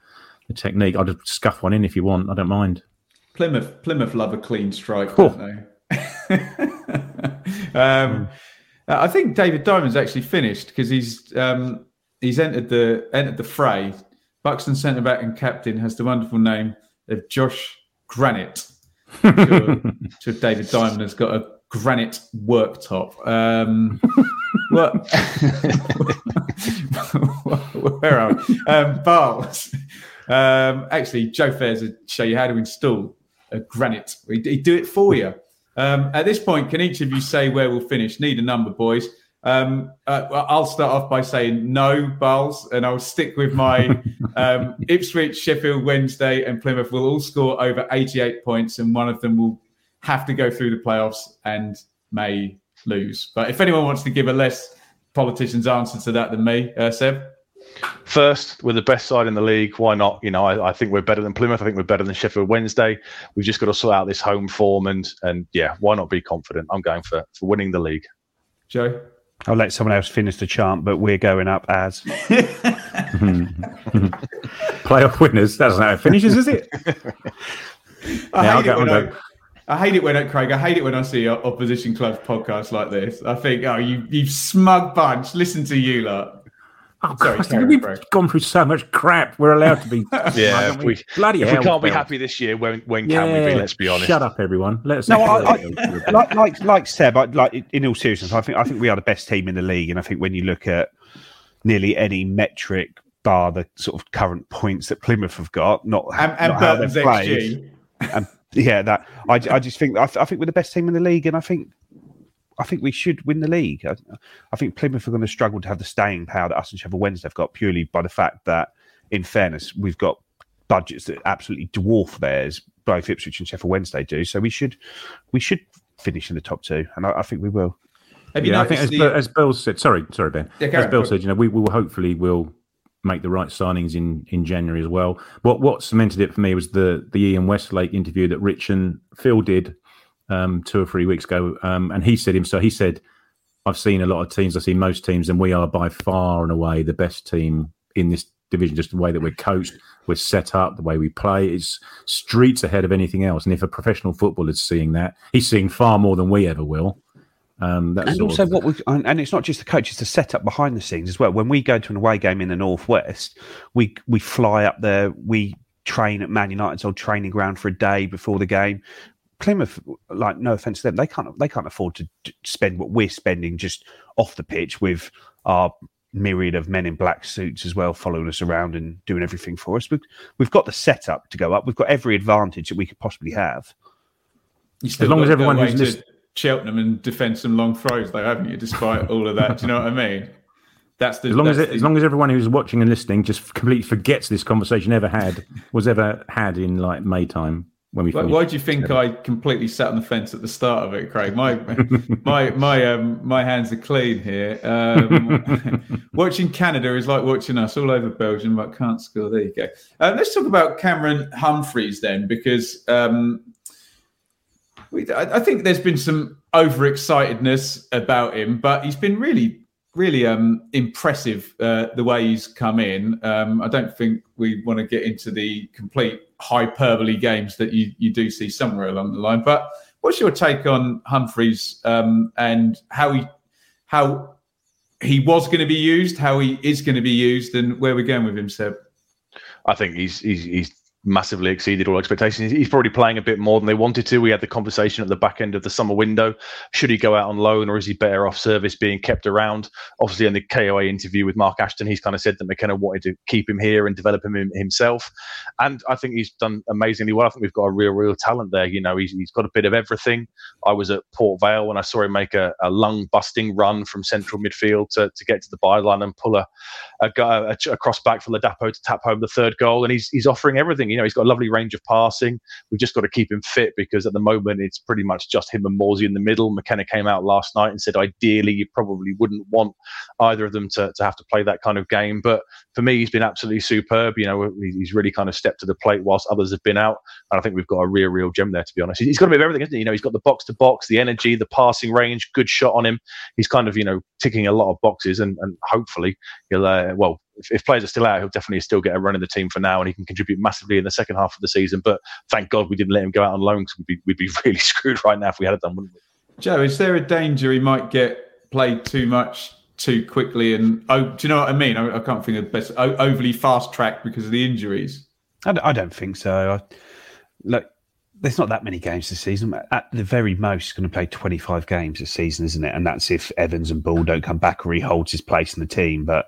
the technique. I'll just scuff one in if you want. I don't mind. Plymouth, Plymouth love a clean strike, don't they? <laughs> um, I think David Diamond's actually finished because he's um, he's entered the entered the fray. Buxton centre back and captain has the wonderful name of Josh Granite. <laughs> to, to David Diamond has got a granite worktop. Um, <laughs> what? <laughs> Where are we? Um, Barles. Um, actually, Joe Fairs will show you how to install a granite. He'd, he'd do it for you. Um, at this point, can each of you say where we'll finish? Need a number, boys. Um, uh, I'll start off by saying no, Barles, and I'll stick with my <laughs> um, Ipswich, Sheffield Wednesday, and Plymouth will all score over 88 points, and one of them will have to go through the playoffs and may lose. But if anyone wants to give a less politician's answer to that than me, uh, Seb. First, we're the best side in the league. Why not? You know, I, I think we're better than Plymouth. I think we're better than Sheffield Wednesday. We've just got to sort out this home form, and and yeah, why not be confident? I'm going for for winning the league. Joe. I'll let someone else finish the chant, but we're going up as <laughs> Playoff winners. That's not how it finishes, is it? <laughs> I, Yeah, I'll hate it when I'll I, hate it when I, Craig. I hate it when I see opposition clubs podcasts like this. I think, oh, you you smug bunch. Listen to you lot. Oh, Sorry, Christ, carry we've Craig. gone through so much crap. We're allowed to be. <laughs> Yeah, aren't if we, bloody if hell, we can't be happy this year, when when can we be? Let's be honest. Shut up, everyone. Let us No. I, I, like like like Seb, I, like in all seriousness, I think I think we are the best team in the league, and I think when you look at nearly any metric, bar the sort of current points that Plymouth have got, not, And, and how Burton's they've played, XG. and yeah, that I, I just think I, I think we're the best team in the league, and I think I think we should win the league. I, I think Plymouth are going to struggle to have the staying power that us and Sheffield Wednesday have got purely by the fact that, in fairness, we've got budgets that absolutely dwarf theirs. Both Ipswich and Sheffield Wednesday do. So we should we should finish in the top two, and I, I think we will. Have you yeah, I think as, noticed Bill- the- as Bill said, sorry, sorry, Ben. Yeah, as Bill go. said, you know, we, we will hopefully will make the right signings in in January as well. What what cemented it for me was the the Ian Westlake interview that Rich and Phil did um, two or three weeks ago, um, and he said himself. He said, "I've seen a lot of teams. I've seen most teams, and we are by far and away the best team in this division. Just the way that we're coached, we're set up, the way we play is streets ahead of anything else. And if a professional footballer's seeing that, he's seeing far more than we ever will." Um, that's and also of- what we and, and it's not just the coach; it's the setup behind the scenes as well. When we go to an away game in the northwest, we we fly up there. We train at Man United's old training ground for a day before the game. Plymouth, like no offense to them, they can't they can't afford to d- spend what we're spending just off the pitch with our myriad of men in black suits as well following us around and doing everything for us. We've, we've got the setup to go up. We've got every advantage that we could possibly have. As long as everyone who's away to list- Cheltenham and defend some long throws, though, haven't you? Despite all of that, do you know what I mean? That's the as long as it, the- as long as everyone who's watching and listening just completely forgets this conversation ever had was ever had in like May time. When we. Why, why do you think I completely sat on the fence at the start of it, Craig? My <laughs> my my um my hands are clean here. Um, <laughs> watching Canada is like watching us all over Belgium, but can't score. There you go. Uh, let's talk about Cameron Humphreys then, because um, we, I, I think there's been some overexcitedness about him, but he's been really really um, impressive uh, the way he's come in. Um, I don't think we want to get into the complete hyperbole games that you, you do see somewhere along the line. But what's your take on Humphreys um, and how he how he was going to be used, how he is going to be used, and where we're going with him, Seb? I think he's he's he's massively exceeded all expectations. He's probably playing a bit more than they wanted to. We had the conversation at the back end of the summer window. Should he go out on loan or is he better off service being kept around? Obviously, in the KOA interview with Mark Ashton, he's kind of said that McKenna wanted to keep him here and develop him himself. And I think he's done amazingly well. I think we've got a real, real talent there. You know, he's, he's got a bit of everything. I was at Port Vale when I saw him make a, a lung busting run from central midfield to, to get to the byline and pull a, a, a, a cross back for Ladapo to tap home the third goal. And he's, he's offering everything. You know, he's got a lovely range of passing. We've just got to keep him fit because at the moment it's pretty much just him and Morsy in the middle. McKenna came out last night and said ideally you probably wouldn't want either of them to, to have to play that kind of game. But for me, he's been absolutely superb. You know, he's really kind of stepped to the plate whilst others have been out. And I think we've got a real, real gem there, to be honest. He's got a bit of everything, isn't he? You know, he's got the box to box, the energy, the passing range, good shot on him. He's kind of, you know, ticking a lot of boxes and, and hopefully he'll, uh, well, if, if, players are still out, he'll definitely still get a run in the team for now, and he can contribute massively in the second half of the season. But thank God we didn't let him go out on loan because we'd be, we'd be <laughs> really screwed right now if we had it done, wouldn't we? Joe, is there a danger he might get played too much too quickly? And oh, do you know what I mean? I, I can't think of the best. overly fast tracked because of the injuries. I, I don't think so. I, look, there's not that many games this season. At the very most, he's going to play 25 games this season, isn't it? And that's if Evans and Ball don't come back or he holds his place in the team. But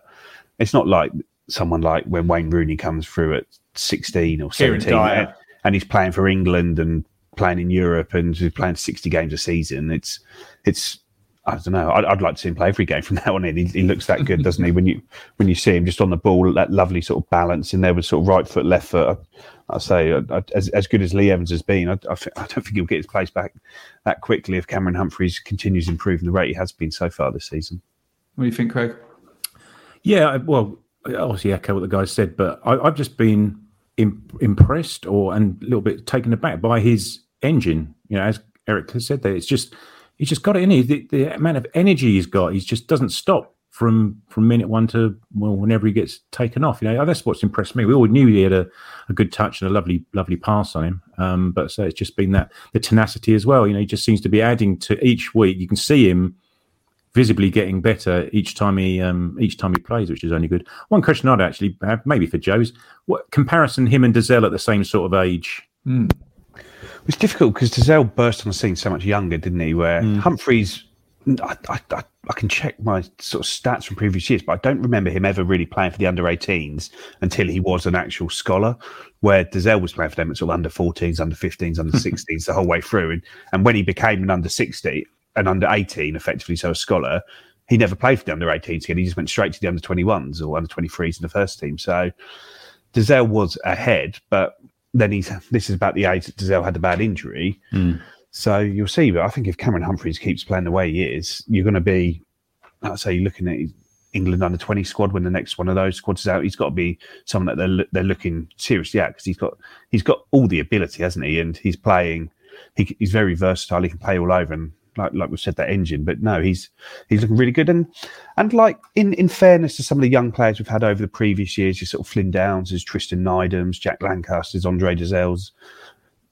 it's not like someone like when Wayne Rooney comes through at 16 or 17 and, and he's playing for England and playing in Europe and he's playing 60 games a season. It's, it's, I don't know. I'd, I'd like to see him play every game from <laughs> now on in. He, he looks that good, doesn't he? When you when you see him just on the ball, that lovely sort of balance in there with sort of right foot, left foot. I, I say, I, as as good as Lee Evans has been, I, I, I, don't think he'll get his place back that quickly if Cameron Humphreys continues improving the rate he has been so far this season. What do you think, Craig? Yeah, well, obviously echo what the guy said, but I, have just been impressed or and a little bit taken aback by his engine. You know, as Eric has said, there it's just he's just got it in. He the, the amount of energy he's got, he just doesn't stop from from minute one to well whenever he gets taken off. You know, that's what's impressed me. We all knew he had a, a good touch and a lovely lovely pass on him, um, but so it's just been that the tenacity as well. You know, he just seems to be adding to each week. You can see him visibly getting better each time he um, each time he plays, which is only good. One question I'd actually have, maybe for Joe's, what comparison him and Dozzell at the same sort of age? Mm. It's difficult because Dozzell burst on the scene so much younger, didn't he? Where mm. Humphreys, I, I, I, can check my sort of stats from previous years, but I don't remember him ever really playing for the under 18s until he was an actual scholar. Where Dozzell was playing for them at sort of under 14s, under 15s, under 16s the whole way through, and, and when he became an under 60, an under 18, effectively, so a scholar, he never played for the under 18s again. He just went straight to the under 21s or under 23s in the first team. So Dozzell was ahead, but then he's this is about the age that Dozzell had a bad injury. Mm. So you'll see. But I think if Cameron Humphreys keeps playing the way he is, you're going to be, I'd say, looking at England under 20 squad when the next one of those squads is out. He's got to be someone that they're they're looking seriously at because he's got he's got all the ability, hasn't he? And he's playing. He, he's very versatile. He can play all over, and like like we said that engine. But no, he's he's looking really good. And and like in in fairness to some of the young players we've had over the previous years, you sort of Flynn Downes, as Tristan Nydams, Jack Lancasters, Andre Dozzells.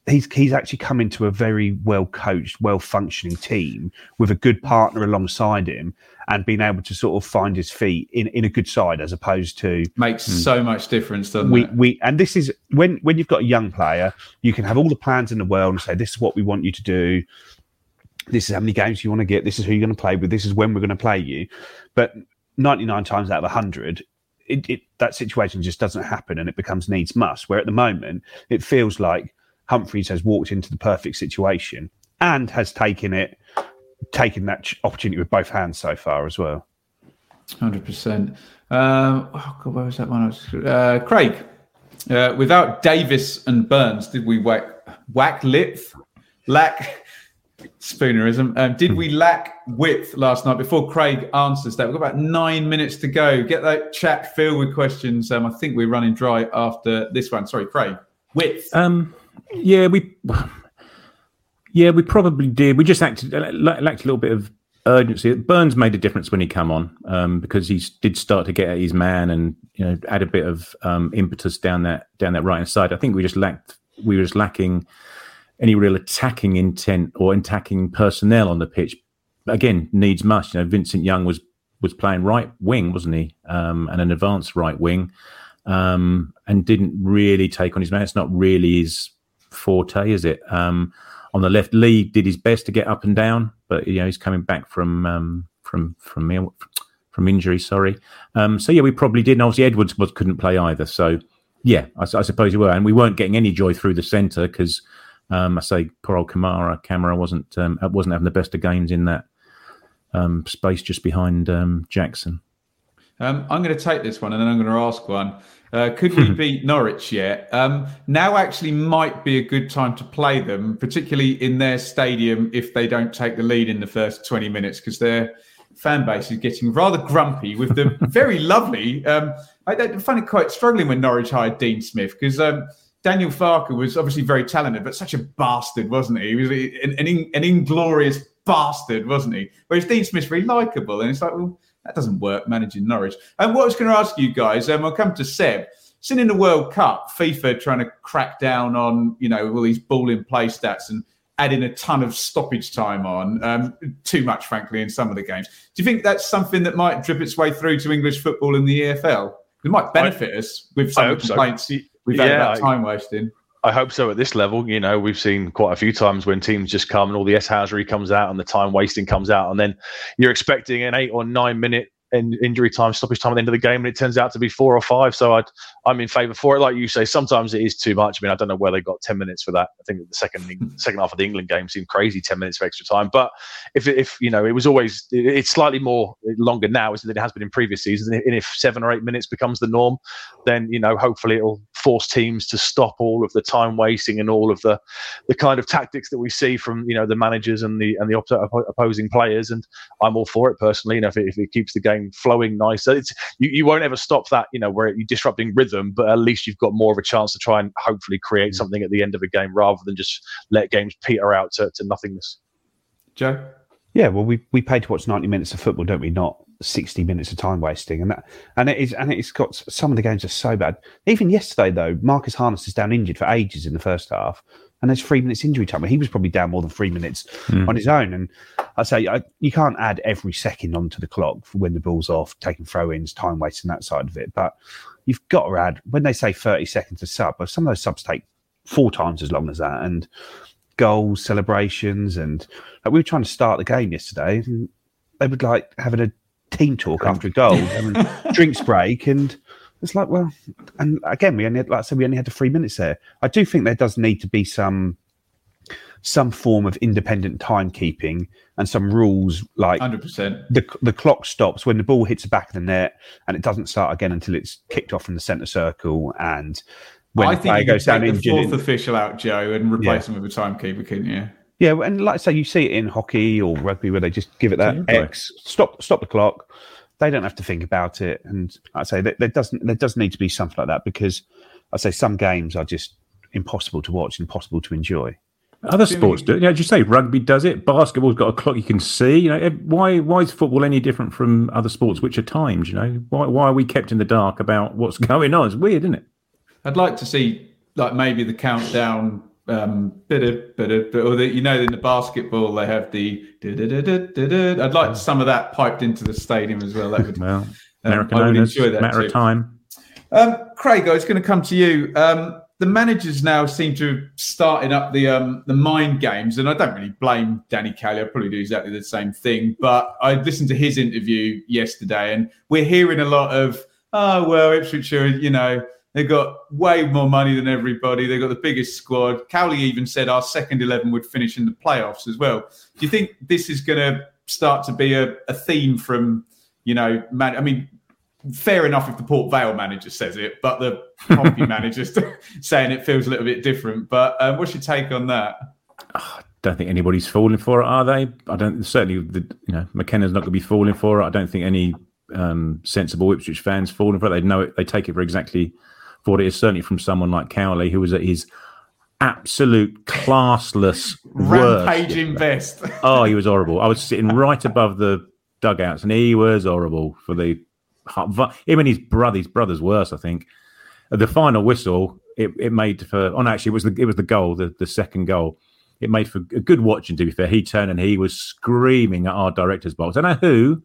He's he's actually come into a very well coached, well functioning team with a good partner alongside him, and being able to sort of find his feet in, in a good side as opposed to makes hmm. so much difference, doesn't we, it? We and this is when when you've got a young player, you can have all the plans in the world and say this is what we want you to do this is how many games you want to get, this is who you're going to play with, this is when we're going to play you. But 99 times out of 100, it, it, that situation just doesn't happen and it becomes needs must. Where at the moment, it feels like Humphreys has walked into the perfect situation and has taken it, taken that opportunity with both hands so far as well. 100%. Um, oh, God, where was that one? Uh, Craig, uh, without Davis and Burns, did we whack whack lip, lack spoonerism. Um, did we lack width last night? Before Craig answers that, we've got about nine minutes to go. Get that chat filled with questions. Um, I think we're running dry after this one. Sorry, Craig. Width. Um, yeah, we. Yeah, we probably did. We just acted lacked a little bit of urgency. Burns made a difference when he come on um, because he did start to get at his man and you know add a bit of um, impetus down that down that right hand side. I think we just lacked we were just lacking any real attacking intent or attacking personnel on the pitch. Again, needs must. You know, Vincent Young was was playing right wing, wasn't he? Um, and an advanced right wing, um, and didn't really take on his man. It's not really his forte, is it? Um, on the left, Leigh did his best to get up and down, but you know he's coming back from um, from from from injury. Sorry. Um, so yeah, we probably did. And obviously, Edwards was, couldn't play either. So yeah, I, I suppose we were, and we weren't getting any joy through the centre because um, I say poor old Camara Camara wasn't um, wasn't having the best of games in that um, space just behind um, Jackson. Um, I'm going to take this one and then I'm going to ask one. Uh, could we <laughs> beat Norwich yet? Um, now actually might be a good time to play them, particularly in their stadium if they don't take the lead in the first 20 minutes because their fan base is getting rather grumpy with the <laughs> very lovely. Um, I, I, find it quite struggling when Norwich hired Dean Smith because um, Daniel Farke was obviously very talented, but such a bastard, wasn't he? He was an, an, an inglorious bastard, wasn't he? Whereas Dean Smith's very likable, and it's like, well, that doesn't work managing Norwich. And what I was going to ask you guys, um, I'll come to Seb. Seen in the World Cup, FIFA trying to crack down on you know all these ball in play stats and adding a ton of stoppage time on, um, too much, frankly, in some of the games. Do you think that's something that might drip its way through to English football in the EFL? It might benefit I, us with some complaints so. We've yeah, had about time wasting. I hope so at this level. You know, we've seen quite a few times when teams just come and all the S housery comes out and the time wasting comes out, and then you're expecting an eight or nine minute in injury time, stoppage time at the end of the game, and it turns out to be four or five. So i am in favour for it. Like you say, sometimes it is too much. I mean, I don't know where they got ten minutes for that. I think the second <laughs> second half of the England game seemed crazy, ten minutes of extra time. But if if you know, it was always it's slightly more longer now, isn't it? It has been in previous seasons. And if seven or eight minutes becomes the norm, then you know, hopefully it'll force teams to stop all of the time wasting and all of the the kind of tactics that we see from you know the managers and the and the opposing players. And I'm all for it personally. You know, if it, if it keeps the game flowing nicer, it's you, you won't ever stop that. You know, where you're disrupting rhythm, but at least you've got more of a chance to try and hopefully create mm. something at the end of a game rather than just let games peter out to, to nothingness. Joe. Yeah, well, we we pay to watch ninety minutes of football, don't we? Not sixty minutes of time wasting, and that and it is and it's got some of the games are so bad. Even yesterday, though, Marcus Harness is down injured for ages in the first half, and there's three minutes injury time. He was probably down more than three minutes mm. on his own. And I say I, you can't add every second onto the clock when the ball's off, taking throw-ins, time wasting that side of it. But you've got to add when they say thirty seconds a sub. But some of those subs take four times as long as that, and goals, celebrations, and like, we were trying to start the game yesterday. And they would like having a team talk after a goal, um, having <laughs> drinks break, and it's like, well, and again, we only had, like I said, we only had the three minutes there. I do think there does need to be some some form of independent timekeeping and some rules like 100%. The, the clock stops when the ball hits the back of the net and it doesn't start again until it's kicked off from the centre circle and when I think you goes down the fourth official out, Joe, and replace yeah. him with a timekeeper, couldn't you? Yeah, and like I say, you see it in hockey or rugby where they just give it that X, stop, stop the clock. They don't have to think about it, and I say that there doesn't there does need to be something like that because I say some games are just impossible to watch, impossible to enjoy. Other sports do. Yeah, as you say, rugby does it. Basketball's got a clock you can see. You know, why why is football any different from other sports, which are timed? You know, why why are we kept in the dark about what's <laughs> going on? It's weird, isn't it? I'd like to see like maybe the countdown um bit of bit of or the, you know in the basketball they have the I'd like some of that piped into the stadium as well. That would well, American um, I would enjoy that matter too. of time. Um, Craig, I was going to come to you. Um, the managers now seem to have started up the um, the mind games, and I don't really blame Danny Cowley. I probably do exactly the same thing. But I listened to his interview yesterday, and we're hearing a lot of, oh well, Ipswich are, you know, They've got way more money than everybody. They've got the biggest squad. Cowley even said our second 11 would finish in the playoffs as well. Do you think this is going to start to be a, a theme from, you know, man? I mean, fair enough if the Port Vale manager says it, but the Pompey <laughs> manager's saying it feels a little bit different. But um, what's your take on that? I don't think anybody's falling for it, are they? I don't. Certainly, the, you know, McKenna's not going to be falling for it. I don't think any um, sensible Ipswich fans falling for it. They know it. They take it for exactly what it is. Certainly from someone like Cowley, who was at his absolute classless rampaging best. oh, he was horrible. I was sitting right above the dugouts, and he was horrible for the him and his brother. His brother's worse, I think. The final whistle, it, it made for. Oh, no, actually, it was the it was the goal, the, the second goal. It made for a good watching. To be fair, he turned and he was screaming at our director's box. I know who.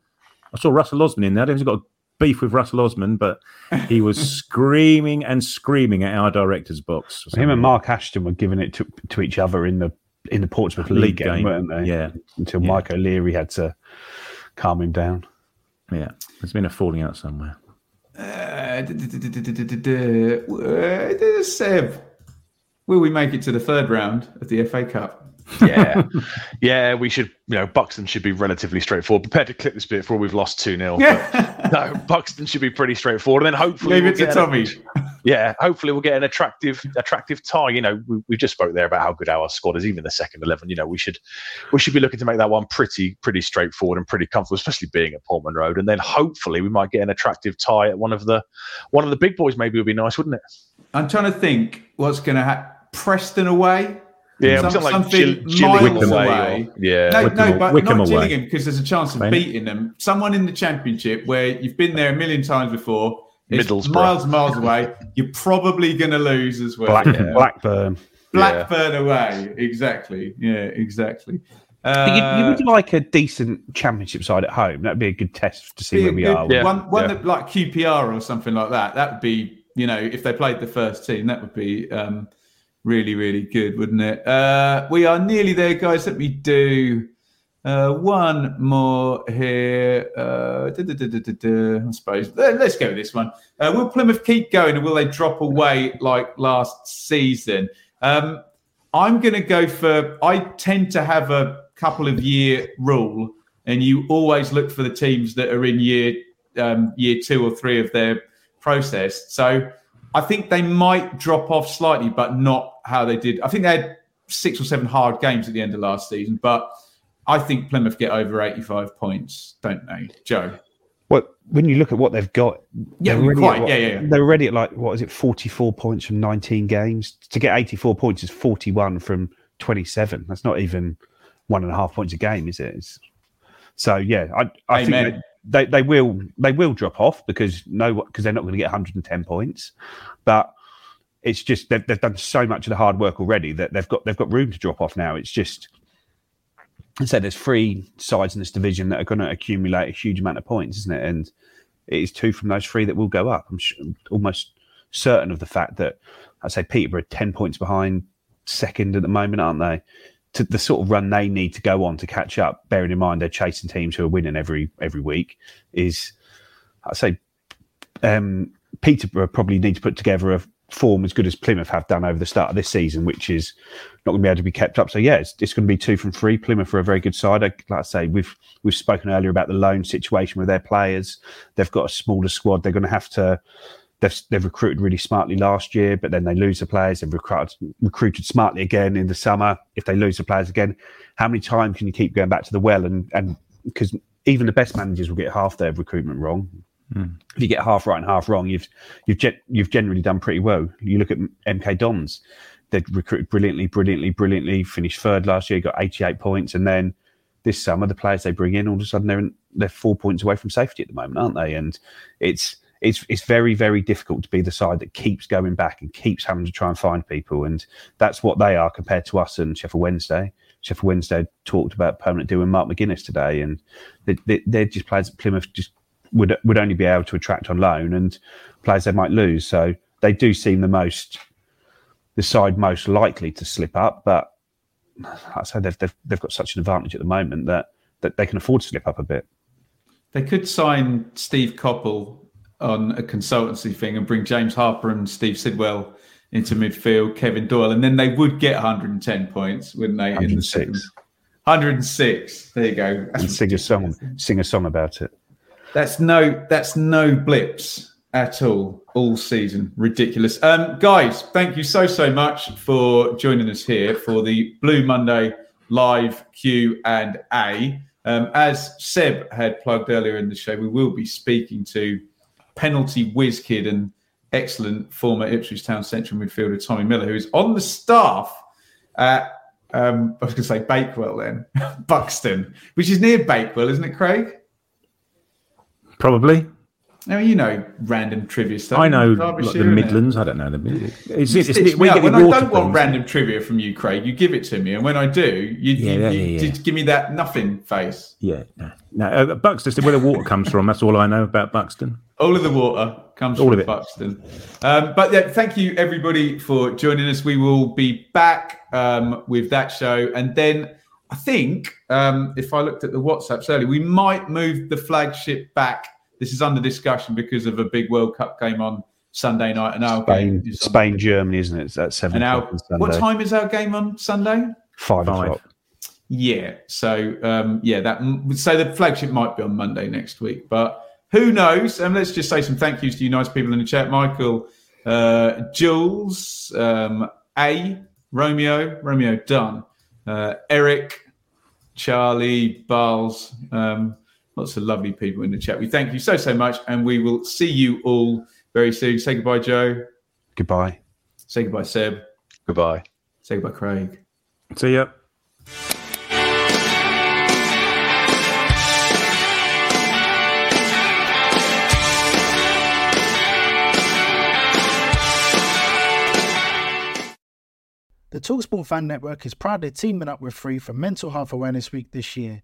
I saw Russell Osman in there. He's got a beef with Russell Osman, but he was <laughs> screaming and screaming at our director's box. Him and Mark Ashton were giving it to, to each other in the in the Portsmouth League, League game, weren't they? Yeah. Until yeah. Mike O'Leary had to calm him down. Yeah, there's been a falling out somewhere. Uh, <laughs> Seb, will we make it to the third round of the FA Cup? Yeah, yeah, we should. You know, Buxton should be relatively straightforward. Prepared to clip this bit before we've lost two 0 Yeah. No, Buxton should be pretty straightforward, and then hopefully leave we'll it to Tommy. A, yeah, hopefully we'll get an attractive, attractive tie. You know, we, we just spoke there about how good our squad is, even the second eleven. You know, we should, we should be looking to make that one pretty, pretty straightforward and pretty comfortable, especially being at Portman Road. And then hopefully we might get an attractive tie at one of the, one of the big boys. Maybe would be nice, wouldn't it? I'm trying to think what's going to happen. Preston away. Yeah, Some, something like something Gill- miles Gillingham away. away or- yeah. no, Wycombe- no, but Wycombe not away. Gillingham because there's a chance of Right. beating them. Someone in the championship where you've been there a million times before. It's Middlesbrough. miles and miles away. You're probably going to lose as well. Black, Yeah. Blackburn. Blackburn away. Exactly. Yeah, exactly. But you, you Uh, would like a decent championship side at home. That'd be a good test to see where we good- are. Yeah. One, one yeah. that like QPR or something like that. That would be, you know, if they played the first team, that would be um, really, really good, wouldn't it? Uh, we are nearly there, guys. Let me do uh, one more here. Uh, duh, duh, duh, I suppose. Let- Let's go with this one. Uh, will Plymouth keep going, or will they drop away like last season? Um, I'm going to go for. I tend to have a couple of year rule, and you always look for the teams that are in year um, year two or three of their process. So I think they might drop off slightly, but not how they did. I think they had six or seven hard games at the end of last season, but I think Plymouth get over 85 points, don't they, Joe? Well, when you look at what they've got, Yeah, quite. at what- Yeah, yeah, yeah. They're already at like what is it, forty-four points from nineteen games. To get eighty-four points is forty-one from twenty-seven. That's not even one and a half points a game, is it? It's, so yeah, I, I Amen. think they, they will they will drop off because no because they're not going to get one hundred and ten points, but it's just they've, they've done so much of the hard work already that they've got they've got room to drop off now. It's just I said there's three sides in this division that are going to accumulate a huge amount of points, isn't it? And it is two from those three that will go up. I'm, I'm almost certain of the fact that I'd say Peterborough are ten points behind second at the moment, aren't they? To the sort of run they need to go on to catch up, bearing in mind they're chasing teams who are winning every every week, is I'd say um, Peterborough probably need to put together a form as good as Plymouth have done over the start of this season, which is not going to be able to be kept up. So yeah, it's, it's going to be two from three. Plymouth are a very good side. Like I say, we've we've spoken earlier about the loan situation with their players. They've got a smaller squad. They're going to have to. They've, they've recruited really smartly last year, but then they lose the players. They've recruited, recruited smartly again in the summer. If they lose the players again, how many times can you keep going back to the well? And and because even the best managers will get half their recruitment wrong. Hmm. If you get half right and half wrong, you've you've ge- you've generally done pretty well. You look at MK Dons; they recruited brilliantly, brilliantly, brilliantly. Finished third last year, got 88 points, and then this summer the players they bring in all of a sudden they're in, they're four points away from safety at the moment, aren't they? And it's it's it's very very difficult to be the side that keeps going back and keeps having to try and find people, and that's what they are compared to us and Sheffield Wednesday. Sheffield Wednesday talked about permanent deal with Mark McGuinness today, and they, they, they're just players Plymouth just would would only be able to attract on loan and players they might lose. So they do seem the most the side most likely to slip up, but like I say they've, they've they've got such an advantage at the moment that that they can afford to slip up a bit. They could sign Steve Coppell on a consultancy thing and bring James Harper and Steve Sidwell into midfield, Kevin Doyle, and then they would get 110 points, wouldn't they? In the 106. 106. There you go. And sing a song, sing a song about it. That's no, that's no blips at all, all season. Ridiculous. Um, guys, thank you so so much for joining us here for the Blue Monday live Q and A. Um, as Seb had plugged earlier in the show, we will be speaking to penalty whiz kid and excellent former Ipswich Town central midfielder Tommy Miller, who is on the staff at um, I was going to say Bakewell then <laughs> Buxton, which is near Bakewell, isn't it, Craig? Probably. Now you know random trivia stuff. I know like the Midlands. I don't know the. It's, it's, it's, when I don't want random trivia from you, Craig, you give it to me, and when I do, you, yeah, you, yeah, you yeah. give me that nothing face. Yeah, no, no. Uh, Buxton, where the water comes from. That's all I know about Buxton. All of the water comes all from of it. Buxton. Um, but yeah, thank you everybody for joining us. We will be back um, with that show, and then I think um, if I looked at the WhatsApps earlier, we might move the flagship back this is under discussion because of a big World Cup game on Sunday night. And our Spain, Spain, Germany, isn't it? It's at seven. And our, what time is our game on Sunday? Five, Five. o'clock. Yeah. So um, yeah, that so the flagship might be on Monday next week, but who knows? And let's just say some thank yous to you nice people in the chat, Michael, uh, Jules, um, A, Romeo, Romeo Dunn, uh, Eric, Charlie, Barles. Um, Lots of lovely people in the chat. We thank you so, so much. And we will see you all very soon. Say goodbye, Joe. Goodbye. Say goodbye, Seb. Goodbye. Say goodbye, Craig. See ya. The Talksport Fan Network is proudly teaming up with Free for Mental Health Awareness Week this year.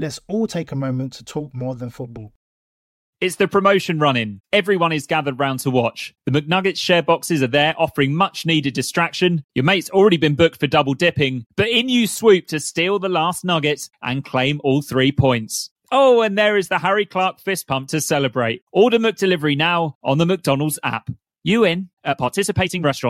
Let's all take a moment to talk more than football. It's the promotion running. Everyone is gathered round to watch. The McNuggets share boxes are there offering much needed distraction. Your mate's already been booked for double dipping, but in you swoop to steal the last nuggets and claim all three points. Oh, and there is the Harry Clark fist pump to celebrate. Order McDelivery now on the McDonald's app. You in at participating restaurants.